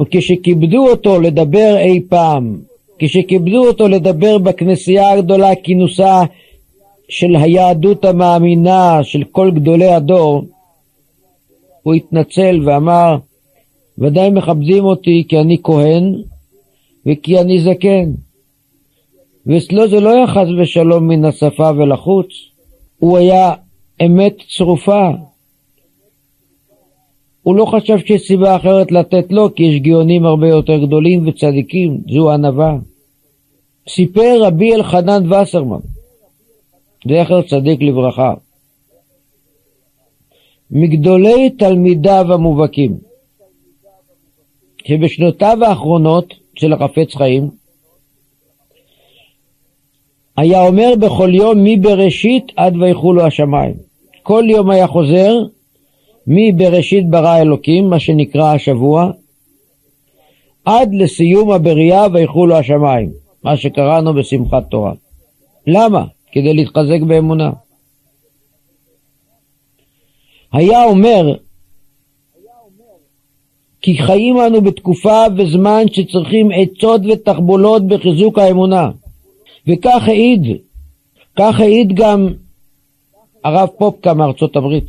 וכשכיבדו אותו לדבר אי פעם, כשכיבדו אותו לדבר בכנסייה הגדולה כינוסה של היהדות המאמינה של כל גדולי הדור, הוא התנצל ואמר, ודאי מכבדים אותי כי אני כהן וכי אני זקן. ואצלו זה לא היה חס ושלום מן השפה ולחוץ, הוא היה אמת צרופה. הוא לא חשב שיש סיבה אחרת לתת לו, כי יש גאונים הרבה יותר גדולים וצדיקים, זו ענווה. סיפר רבי אלחנן וסרמן, זכר צדיק לברכה, מגדולי תלמידיו המובהקים, שבשנותיו האחרונות של החפץ חיים, היה אומר בכל יום מבראשית עד ויחולו השמיים. כל יום היה חוזר מבראשית ברא אלוקים, מה שנקרא השבוע, עד לסיום הבריאה ויחולו השמיים, מה שקראנו בשמחת תורה. למה? כדי להתחזק באמונה. היה אומר כי חיים אנו בתקופה וזמן שצריכים עצות ותחבולות בחיזוק האמונה. וכך העיד, כך העיד גם הרב פופקה מארצות הברית,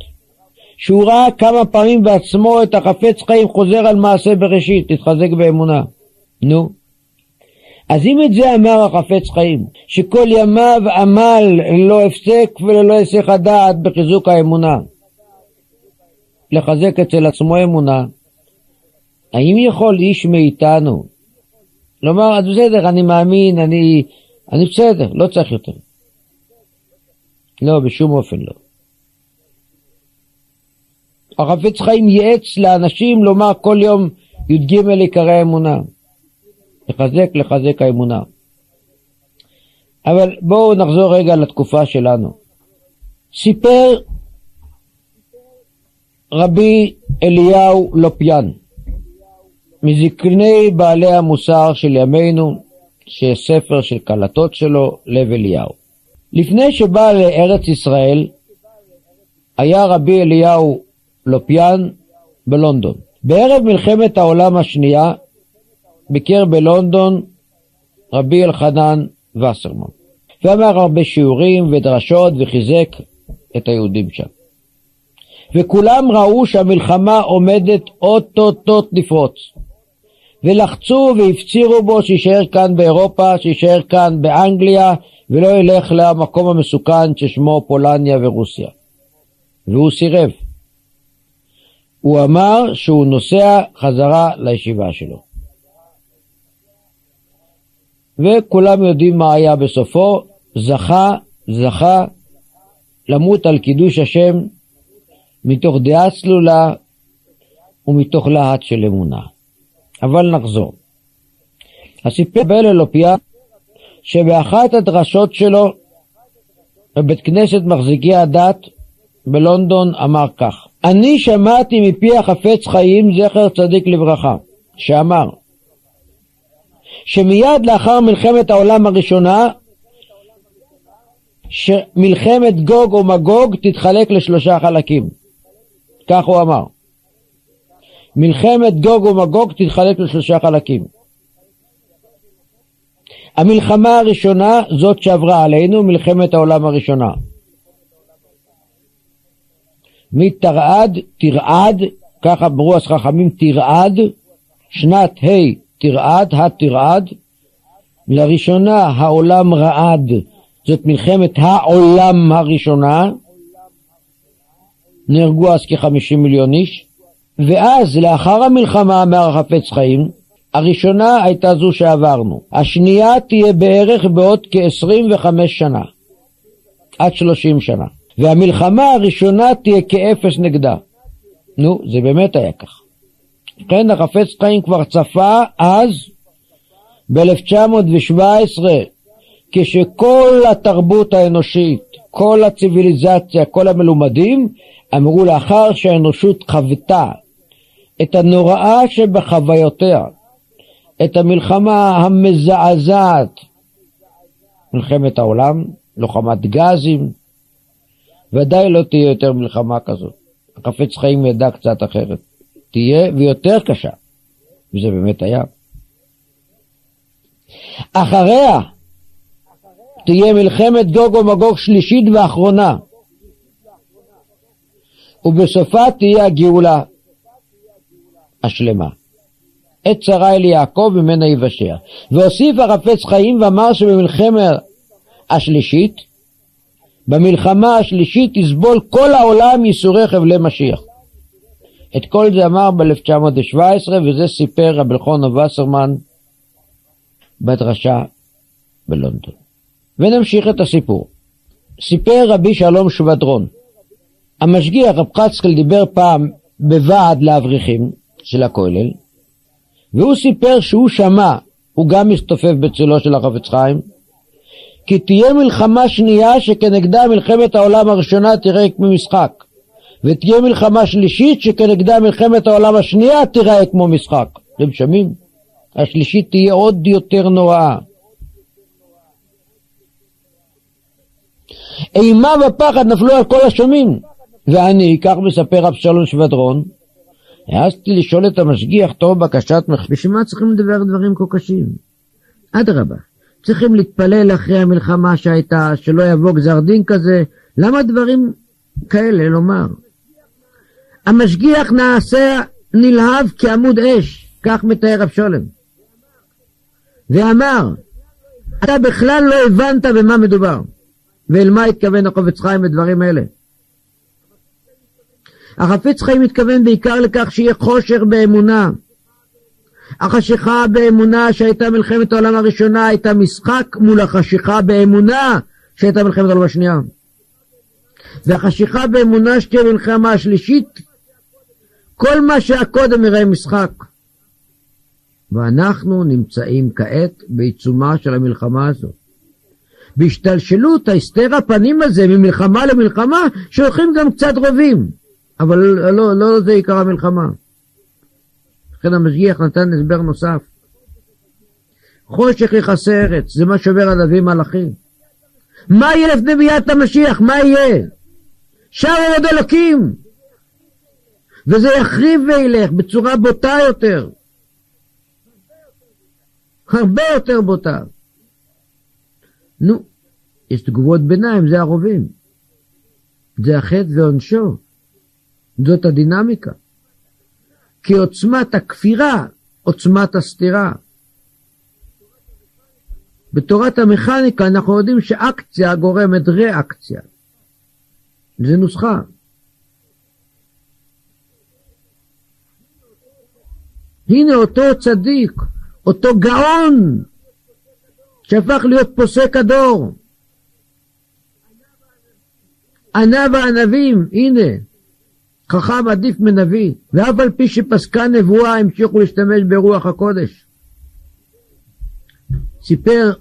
שהוא ראה כמה פעמים בעצמו את החפץ חיים חוזר על מעשה בראשית, להתחזק באמונה. נו. אז אם את זה אמר החפץ חיים, שכל ימיו עמל ללא הפסק וללא היסח הדעת בחיזוק האמונה, לחזק אצל עצמו אמונה, האם יכול איש מאיתנו לומר, אז בסדר, אני מאמין, אני אני בסדר, לא צריך יותר. לא, בשום אופן לא. החפץ חיים ייעץ לאנשים לומר כל יום י"ג עיקרי האמונה. לחזק, לחזק האמונה. אבל בואו נחזור רגע לתקופה שלנו. סיפר רבי אליהו לופיאן, מזקני בעלי המוסר של ימינו, שיש ספר של קלטות שלו, לב אליהו. לפני שבא לארץ ישראל, היה רבי אליהו לופיאן בלונדון. בערב מלחמת העולם השנייה ביקר בלונדון רבי אלחנן וסרמן, ואמר הרבה שיעורים ודרשות וחיזק את היהודים שם. וכולם ראו שהמלחמה עומדת אוטוטוט לפרוץ. ולחצו והפצירו בו שיישאר כאן באירופה, שיישאר כאן באנגליה, ולא ילך למקום המסוכן ששמו פולניה ורוסיה. והוא סירב. הוא אמר שהוא נוסע חזרה לישיבה שלו. וכולם יודעים מה היה בסופו, זכה, זכה למות על קידוש השם מתוך דעה צלולה ומתוך להט של אמונה. אבל נחזור. הסיפר באל אלופיה שבאחת הדרשות שלו בבית כנסת מחזיקי הדת בלונדון אמר כך: אני שמעתי מפי החפץ חיים זכר צדיק לברכה, שאמר שמיד לאחר מלחמת העולם הראשונה שמלחמת גוג ומגוג תתחלק לשלושה חלקים. כך הוא אמר. מלחמת גוג ומגוג תתחלק לשלושה חלקים. המלחמה הראשונה, זאת שעברה עלינו, מלחמת העולם הראשונה. מתרעד, תרעד, ככה אמרו החכמים תרעד, שנת ה' תרעד, התרעד, לראשונה העולם רעד, זאת מלחמת העולם הראשונה, נהרגו אז כחמישים מיליון איש, ואז לאחר המלחמה מהר חפץ חיים, הראשונה הייתה זו שעברנו, השנייה תהיה בערך בעוד כ-25 שנה, עד 30 שנה, והמלחמה הראשונה תהיה כאפס נגדה. נו, זה באמת היה כך. ובכן, החפץ חיים כבר צפה אז, ב-1917, כשכל התרבות האנושית, כל הציוויליזציה, כל המלומדים, אמרו לאחר שהאנושות חוותה את הנוראה שבחוויותיה, את המלחמה המזעזעת, מלחמת העולם, לוחמת גזים, ודאי לא תהיה יותר מלחמה כזאת. החפץ חיים ידע קצת אחרת. תהיה ויותר קשה, וזה באמת היה. אחריה תהיה מלחמת גוג ומגוג שלישית ואחרונה, ובסופה תהיה הגאולה השלמה. עת צרה אל יעקב ממנה יבשע. והוסיף החפץ חיים ואמר שבמלחמת השלישית, במלחמה השלישית יסבול כל העולם ייסורי חבלי משיח. את כל זה אמר ב-1917 וזה סיפר רבי אלחונו וסרמן בדרשה בלונדון. ונמשיך את הסיפור. סיפר רבי שלום שבדרון, המשגיח רב חצקל דיבר פעם בוועד לאברכים של הכולל, והוא סיפר שהוא שמע, הוא גם מסתופף בצלו של החפץ חיים, כי תהיה מלחמה שנייה שכנגדה מלחמת העולם הראשונה תראה כמו משחק, ותהיה מלחמה שלישית שכנגדה מלחמת העולם השנייה תיראה כמו משחק. אתם שומעים? השלישית תהיה עוד יותר נוראה. אימה ופחד נפלו על כל השומעים. ואני, כך מספר אבשלום שבדרון, העזתי לשאול את המשגיח טוב בקשת מחשב, בשביל מה צריכים לדבר דברים כה קשים? אדרבה, צריכים להתפלל אחרי המלחמה שהייתה, שלא יבוא גזר דין כזה, למה דברים כאלה לומר? המשגיח נעשה נלהב כעמוד אש, כך מתאר אבשולם. ואמר, אתה בכלל לא הבנת במה מדובר, ואל מה התכוון החופץ חיים בדברים אלה. החפץ חיים מתכוון בעיקר לכך שיהיה חושר באמונה. החשיכה באמונה שהייתה מלחמת העולם הראשונה הייתה משחק מול החשיכה באמונה שהייתה מלחמת העולם השנייה. והחשיכה באמונה שתהיה מלחמה השלישית, כל מה שהיה קודם יראה משחק. ואנחנו נמצאים כעת בעיצומה של המלחמה הזאת. בהשתלשלות ההסתר הפנים הזה ממלחמה למלחמה, שהולכים גם קצת רובים. אבל לא, לא זה עיקר המלחמה. לכן המשגיח נתן הסבר נוסף. חושך יכסה ארץ, זה מה שעובר על אבי מלאכים. מה יהיה לפני ביאת המשיח? מה יהיה? שער עוד אלוקים. וזה יחריב וילך בצורה בוטה יותר. הרבה יותר בוטה. נו, יש תגובות ביניים, זה הרובים. זה החטא ועונשו. זאת הדינמיקה. כי עוצמת הכפירה, עוצמת הסתירה. בתורת המכניקה אנחנו יודעים שאקציה גורמת ריאקציה. זה נוסחה. הנה אותו צדיק, אותו גאון, שהפך להיות פוסק הדור. ענה בענבים, הנה, חכם עדיף מנביא, ואף על פי שפסקה נבואה המשיכו להשתמש ברוח הקודש. סיפר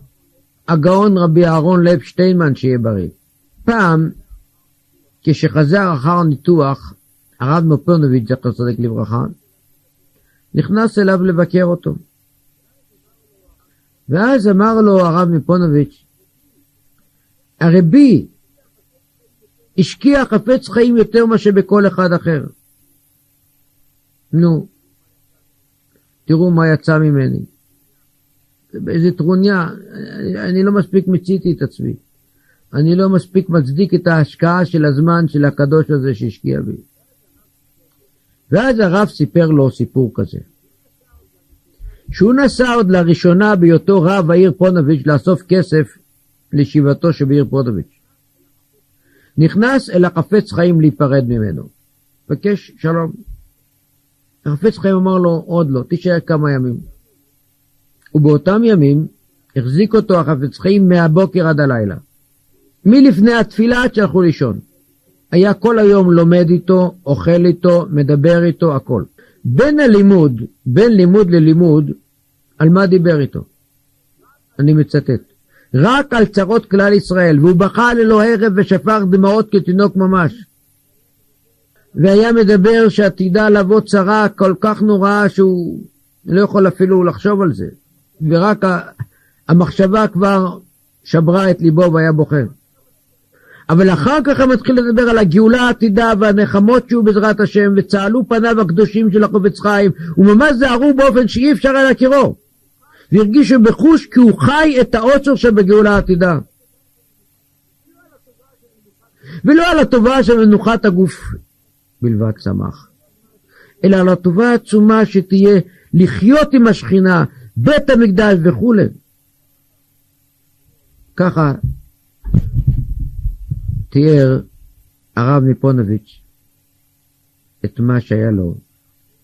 הגאון רבי אהרון לב שטיינמן שיהיה בריא. פעם, כשחזר אחר ניתוח, הרב מופונוביץ', זכר צדיק לברכה, נכנס אליו לבקר אותו. ואז אמר לו הרב מפונוביץ', הרבי השקיע חפץ חיים יותר מאשר בכל אחד אחר. נו, תראו מה יצא ממני. באיזה טרוניה, אני, אני לא מספיק מיציתי את עצמי. אני לא מספיק מצדיק את ההשקעה של הזמן של הקדוש הזה שהשקיע בי. ואז הרב סיפר לו סיפור כזה. שהוא נסע עוד לראשונה בהיותו רב העיר פונוביץ' לאסוף כסף לישיבתו שבעיר פונוביץ'. נכנס אל החפץ חיים להיפרד ממנו. בקש שלום. החפץ חיים אמר לו, עוד לא, תישאר כמה ימים. ובאותם ימים החזיק אותו החפץ חיים מהבוקר עד הלילה. מלפני התפילה עד שהלכו לישון. היה כל היום לומד איתו, אוכל איתו, מדבר איתו, הכל. בין הלימוד, בין לימוד ללימוד, על מה דיבר איתו? אני מצטט. רק על צרות כלל ישראל, והוא בכה ללא הרף ושפך דמעות כתינוק ממש. והיה מדבר שעתידה לבוא צרה כל כך נוראה שהוא לא יכול אפילו לחשוב על זה. ורק המחשבה כבר שברה את ליבו והיה בוכה. אבל אחר כך הם מתחיל לדבר על הגאולה העתידה והנחמות שהוא בעזרת השם, וצהלו פניו הקדושים של החופץ חיים, וממש זהרו באופן שאי אפשר היה להכירו. והרגישו בחוש כי הוא חי את העוצר שבגאולה העתידה. ולא על הטובה של מנוחת הגוף בלבד צמח, אלא על הטובה העצומה שתהיה לחיות עם השכינה, בית המקדש וכולי. ככה תיאר הרב מפונוביץ' את מה שהיה לו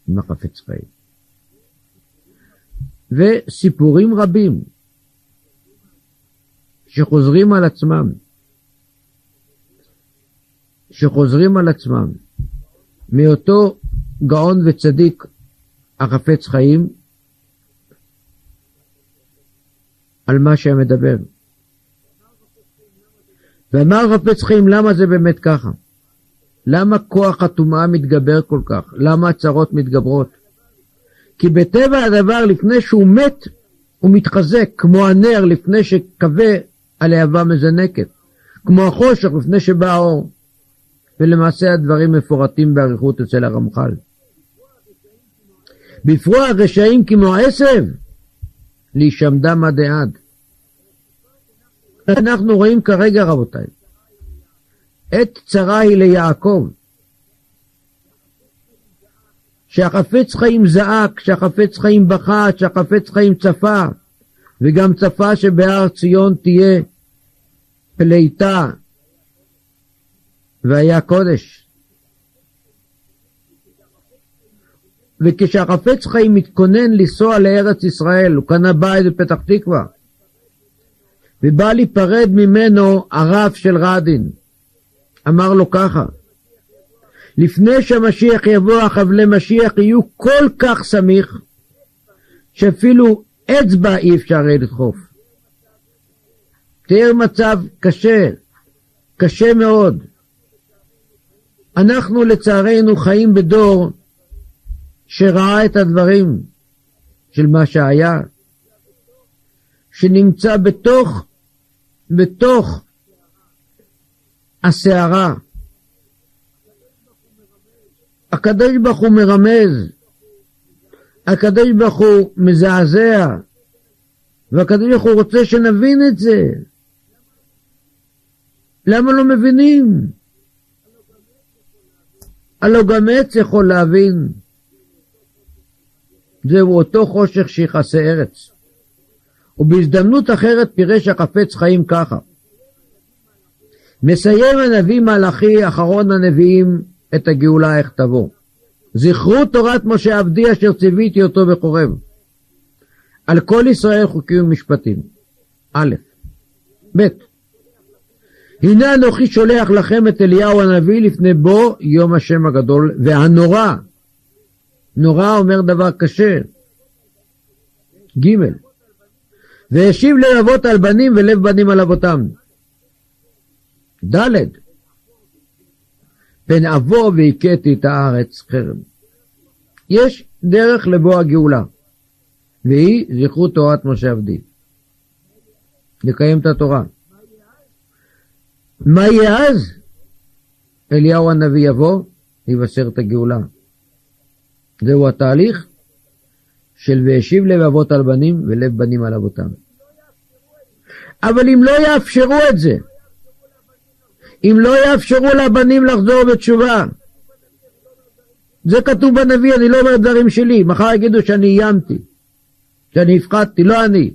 עם החפץ חיים. וסיפורים רבים שחוזרים על עצמם, שחוזרים על עצמם מאותו גאון וצדיק החפץ חיים על מה שהם מדבר. ואמר חפץ חיים למה זה באמת ככה? למה כוח הטומאה מתגבר כל כך? למה הצרות מתגברות? כי בטבע הדבר לפני שהוא מת הוא מתחזק כמו הנר לפני שכבה הלהבה מזנקת, כמו החושך לפני שבא האור. ולמעשה הדברים מפורטים באריכות אצל הרמח"ל. בפרוע הרשעים כמו עשב, להישמדם עד עד. אנחנו רואים כרגע רבותיי, עת צרה היא ליעקב, שהחפץ חיים זעק, שהחפץ חיים בכה, שהחפץ חיים צפה, וגם צפה שבהר ציון תהיה פליטה, והיה קודש. וכשהחפץ חיים מתכונן לנסוע לארץ ישראל, הוא קנה בית בפתח תקווה, ובא להיפרד ממנו הרב של רדין. אמר לו ככה, לפני שהמשיח יבוא, החבלי משיח יהיו כל כך סמיך, שאפילו אצבע אי אפשר יהיה לדחוף. תיאר מצב קשה, קשה מאוד. אנחנו לצערנו חיים בדור שראה את הדברים של מה שהיה, שנמצא בתוך, בתוך הסערה. הקדוש ברוך הוא מרמז, הקדוש ברוך הוא מזעזע, והקדוש ברוך הוא רוצה שנבין את זה. למה לא מבינים? הלא גם עץ יכול להבין. זהו אותו חושך שיכסה ארץ. ובהזדמנות אחרת פירש החפץ חיים ככה. מסיים הנביא מלאכי, אחרון הנביאים, את הגאולה איך תבוא. זכרו תורת משה עבדי אשר ציוויתי אותו בחורב. על כל ישראל חוקים ומשפטים. א', ב', הנה אנוכי שולח לכם את אליהו הנביא לפני בו יום השם הגדול והנורא. נורא אומר דבר קשה. ג' והשיב לב אבות על בנים ולב בנים על אבותם. ד' פן אבוא והכיתי את הארץ חרם. יש דרך לבוא הגאולה, והיא זכרו תורת משה עבדי. לקיים את התורה. מה יהיה אז? אליהו הנביא יבוא, יבשר את הגאולה. זהו התהליך של והשיב לב אבות על בנים ולב בנים על אבותם. אבל אם לא יאפשרו את זה, אם לא יאפשרו לבנים לחזור בתשובה, זה כתוב בנביא, אני לא אומר דברים שלי, מחר יגידו שאני איימתי, שאני הפחדתי, לא אני.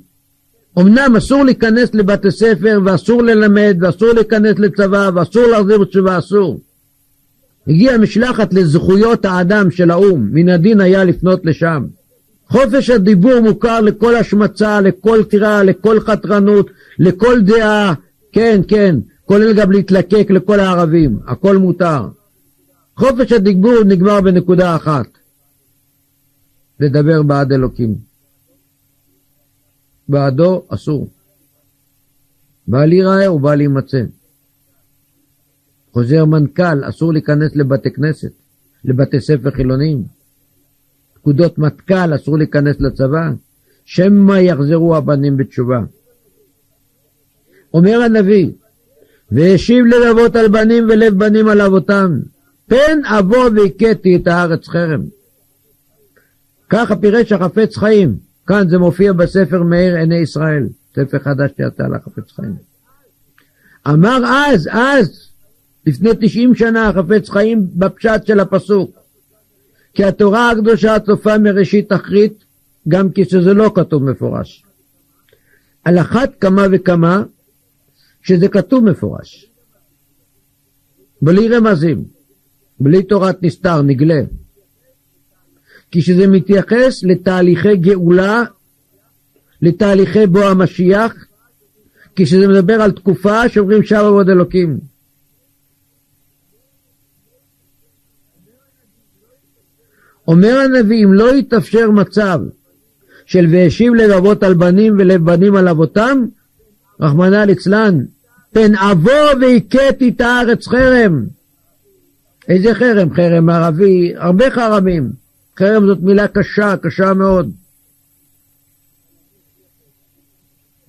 אמנם אסור להיכנס לבתי ספר ואסור ללמד ואסור להיכנס לצבא ואסור להחזיר בתשובה, אסור. הגיעה משלחת לזכויות האדם של האו"ם, מן הדין היה לפנות לשם. חופש הדיבור מוכר לכל השמצה, לכל טירה, לכל חתרנות, לכל דעה, כן, כן, כולל גם להתלקק לכל הערבים, הכל מותר. חופש הדיבור נגמר בנקודה אחת, לדבר בעד אלוקים. בעדו אסור. בל ייראה ובל יימצא. חוזר מנכ"ל, אסור להיכנס לבתי כנסת, לבתי ספר חילוניים. פקודות מטכ"ל, אסור להיכנס לצבא. שמא יחזרו הבנים בתשובה. אומר הנביא, והשיב לב אבות על בנים ולב בנים על אבותם, פן אבוא והכיתי את הארץ חרם. ככה פירש החפץ חיים, כאן זה מופיע בספר מאיר עיני ישראל, ספר חדש שיצא לחפץ חיים. אמר אז, אז, לפני תשעים שנה, החפץ חיים בפשט של הפסוק, כי התורה הקדושה צופה מראשית תכלית, גם כשזה לא כתוב מפורש. על אחת כמה וכמה שזה כתוב מפורש. בלי רמזים, בלי תורת נסתר, נגלה. כשזה מתייחס לתהליכי גאולה, לתהליכי בוא המשיח, כשזה מדבר על תקופה שאומרים שם עבוד אלוקים. אומר הנביא, אם לא יתאפשר מצב של והשיב לב אבות על בנים ולב בנים על אבותם, רחמנא ליצלן, פן אבוא והכיתי את הארץ חרם. איזה חרם? חרם ערבי, הרבה חרמים. חרם זאת מילה קשה, קשה מאוד.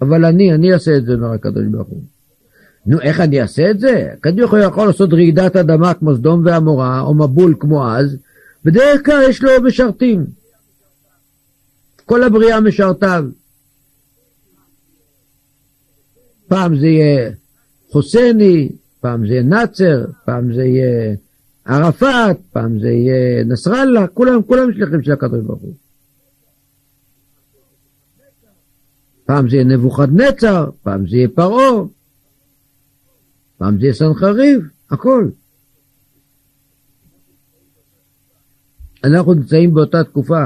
אבל אני, אני אעשה את זה, אומר הקדוש ברוך הוא. נו, איך אני אעשה את זה? הקדוש ברוך הוא יכול לעשות רעידת אדמה כמו סדום ועמורה, או מבול כמו אז, בדרך כלל יש לו משרתים. כל הבריאה משרתיו. פעם זה יהיה חוסייני, פעם זה יהיה נאצר, פעם זה יהיה ערפאת, פעם זה יהיה נסראללה, כולם, כולם שליחים של הקדוש ברוך הוא. פעם זה יהיה נבוכדנצר, פעם זה יהיה פרעה, פעם זה יהיה סנחריב, הכל. אנחנו נמצאים באותה תקופה.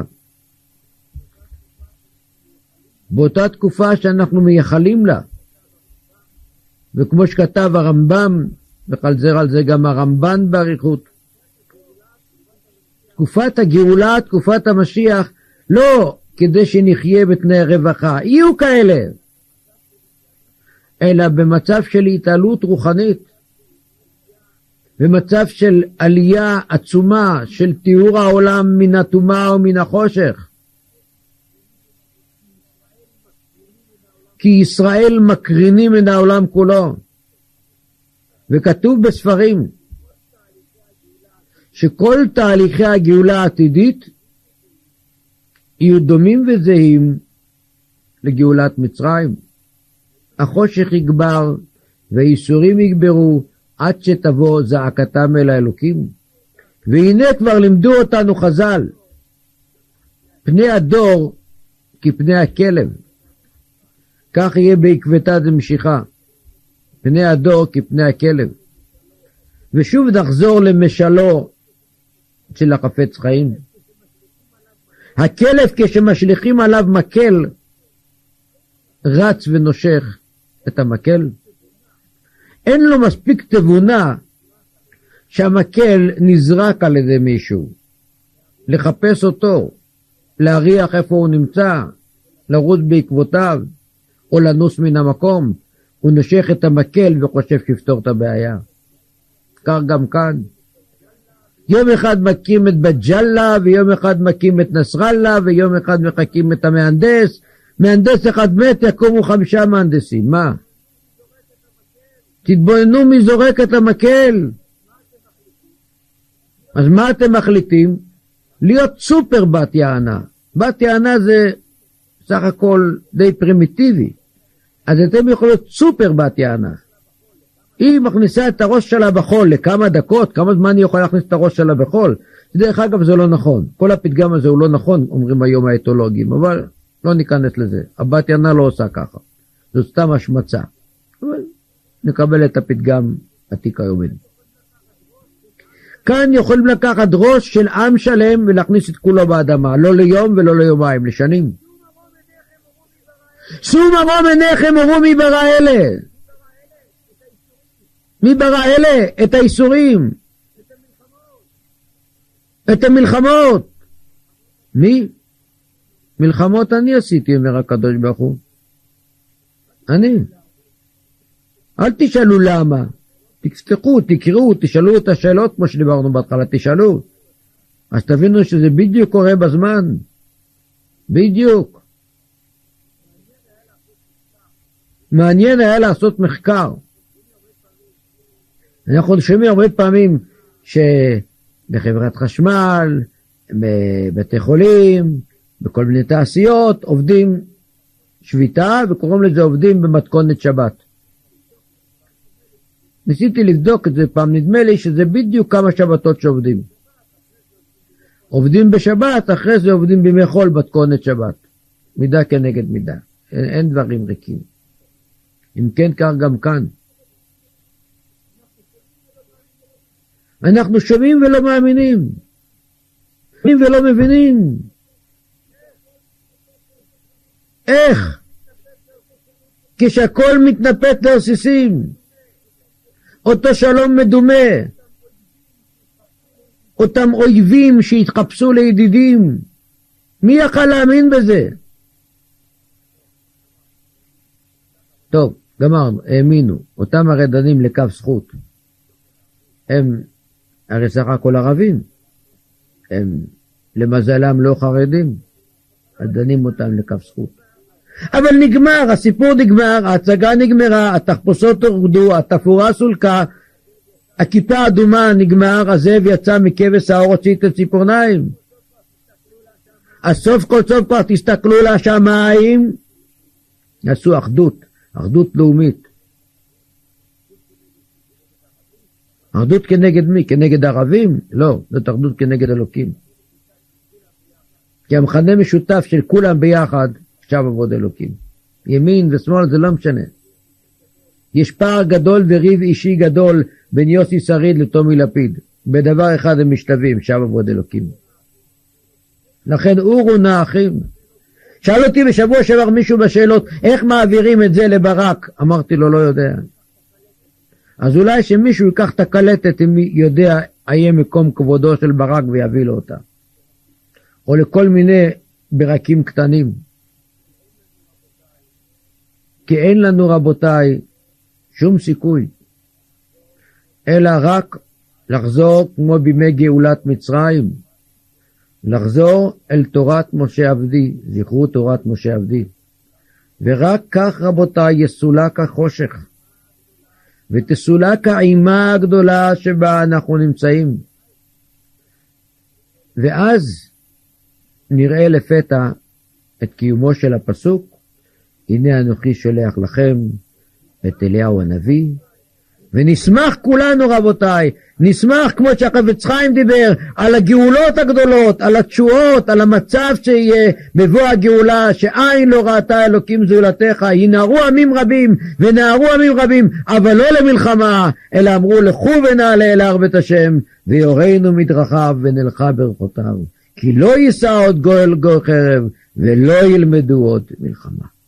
באותה תקופה שאנחנו מייחלים לה. וכמו שכתב הרמב"ם, וחזר על זה גם הרמב"ן באריכות, תקופת הגאולה, תקופת המשיח, לא כדי שנחיה בתנאי רווחה, יהיו כאלה, אלא במצב של התעלות רוחנית, במצב של עלייה עצומה של תיאור העולם מן הטומאה ומן החושך. כי ישראל מקרינים מן העולם כולו. וכתוב בספרים שכל תהליכי הגאולה העתידית יהיו דומים וזהים לגאולת מצרים. החושך יגבר והייסורים יגברו עד שתבוא זעקתם אל האלוקים. והנה כבר לימדו אותנו חז"ל, פני הדור כפני הכלב. כך יהיה בעקבתא דמשיחא, פני הדור כפני הכלב. ושוב נחזור למשלו אצל החפץ חיים. הכלב כשמשליכים עליו מקל, רץ ונושך את המקל. אין לו מספיק תבונה שהמקל נזרק על ידי מישהו. לחפש אותו, להריח איפה הוא נמצא, לרוץ בעקבותיו, או לנוס מן המקום. הוא נושך את המקל וחושב שיפתור את הבעיה. כך גם כאן. יום אחד מכים את בג'אלה, ויום אחד מכים את נסראללה, ויום אחד מחכים את המהנדס. מהנדס אחד מת, יקומו חמישה מהנדסים. מה? תתבוננו מי זורק את המקל. אז מה אתם מחליטים? להיות סופר בת יענה. בת יענה זה סך הכל די פרימיטיבי. אז אתם יכולים להיות סופר בת יענה. היא מכניסה את הראש שלה בחול לכמה דקות, כמה זמן היא יכולה להכניס את הראש שלה בחול? דרך אגב זה לא נכון, כל הפתגם הזה הוא לא נכון, אומרים היום האתולוגים, אבל לא ניכנס לזה, הבת יענה לא עושה ככה, זו סתם השמצה, נקבל את הפתגם עתיק היומין. כאן יכולים לקחת ראש של עם שלם ולהכניס את כולו באדמה, לא ליום ולא ליומיים, לשנים. שאו מרום עיניכם וראו מי ברא אלה. מי ברא אלה? את האיסורים. את המלחמות. מי? מלחמות אני עשיתי, אומר הקדוש ברוך הוא. אני. אל תשאלו למה. תפתחו, תקראו, תשאלו את השאלות כמו שדיברנו בהתחלה, תשאלו. אז תבינו שזה בדיוק קורה בזמן. בדיוק. מעניין היה לעשות מחקר. אנחנו שומעים הרבה פעמים שבחברת חשמל, בבתי חולים, בכל מיני תעשיות, עובדים שביתה וקוראים לזה עובדים במתכונת שבת. ניסיתי לבדוק את זה פעם, נדמה לי שזה בדיוק כמה שבתות שעובדים. עובדים בשבת, אחרי זה עובדים בימי חול מתכונת שבת. מידה כנגד מידה. אין, אין דברים ריקים. אם כן, כך גם כאן. אנחנו שומעים ולא מאמינים. שומעים ולא מבינים. איך? כשהכול מתנפץ לרסיסים. אותו שלום מדומה. אותם אויבים שהתחפשו לידידים. מי יכל להאמין בזה? טוב, גמרנו, האמינו. אותם הרדנים לקו זכות. הם הרי סך הכל ערבים. הם למזלם לא חרדים, אז דנים אותם לכף זכות. אבל נגמר, הסיפור נגמר, ההצגה נגמרה, התחפושות הורדו, התפאורה סולקה, הכיפה האדומה נגמר, הזאב יצא מכבש האור הוציא את הציפורניים. אז סוף כל סוף כבר תסתכלו לשמיים, יעשו אחדות, אחדות לאומית. אחדות כנגד מי? כנגד ערבים? לא, זאת אחדות כנגד אלוקים. כי המכנה משותף של כולם ביחד, עכשיו עבוד אלוקים. ימין ושמאל זה לא משנה. יש פער גדול וריב אישי גדול בין יוסי שריד לטומי לפיד. בדבר אחד הם משתווים, שם עבוד אלוקים. לכן אורו נא אחים. שאל אותי בשבוע שעבר מישהו בשאלות, איך מעבירים את זה לברק? אמרתי לו, לא יודע. אז אולי שמישהו ייקח את הקלטת אם יודע איה מקום כבודו של ברק ויביא לו אותה. או לכל מיני ברקים קטנים. כי אין לנו רבותיי שום סיכוי, אלא רק לחזור כמו בימי גאולת מצרים, לחזור אל תורת משה עבדי, זכרו תורת משה עבדי. ורק כך רבותיי יסולק החושך. ותסולק האימה הגדולה שבה אנחנו נמצאים. ואז נראה לפתע את קיומו של הפסוק, הנה אנוכי שולח לכם את אליהו הנביא, ונשמח כולנו רבותיי, נשמח כמו שהחפץ חיים דיבר על הגאולות הגדולות, על התשואות, על המצב שיהיה בבוא הגאולה, שעין לא ראתה אלוקים זולתך, ינערו עמים רבים ונערו עמים רבים, אבל לא למלחמה, אלא אמרו לכו ונעלה אל הר בית השם, ויורנו מדרכיו ונלכה ברכותיו, כי לא יישא עוד גואל גוי חרב, ולא ילמדו עוד מלחמה.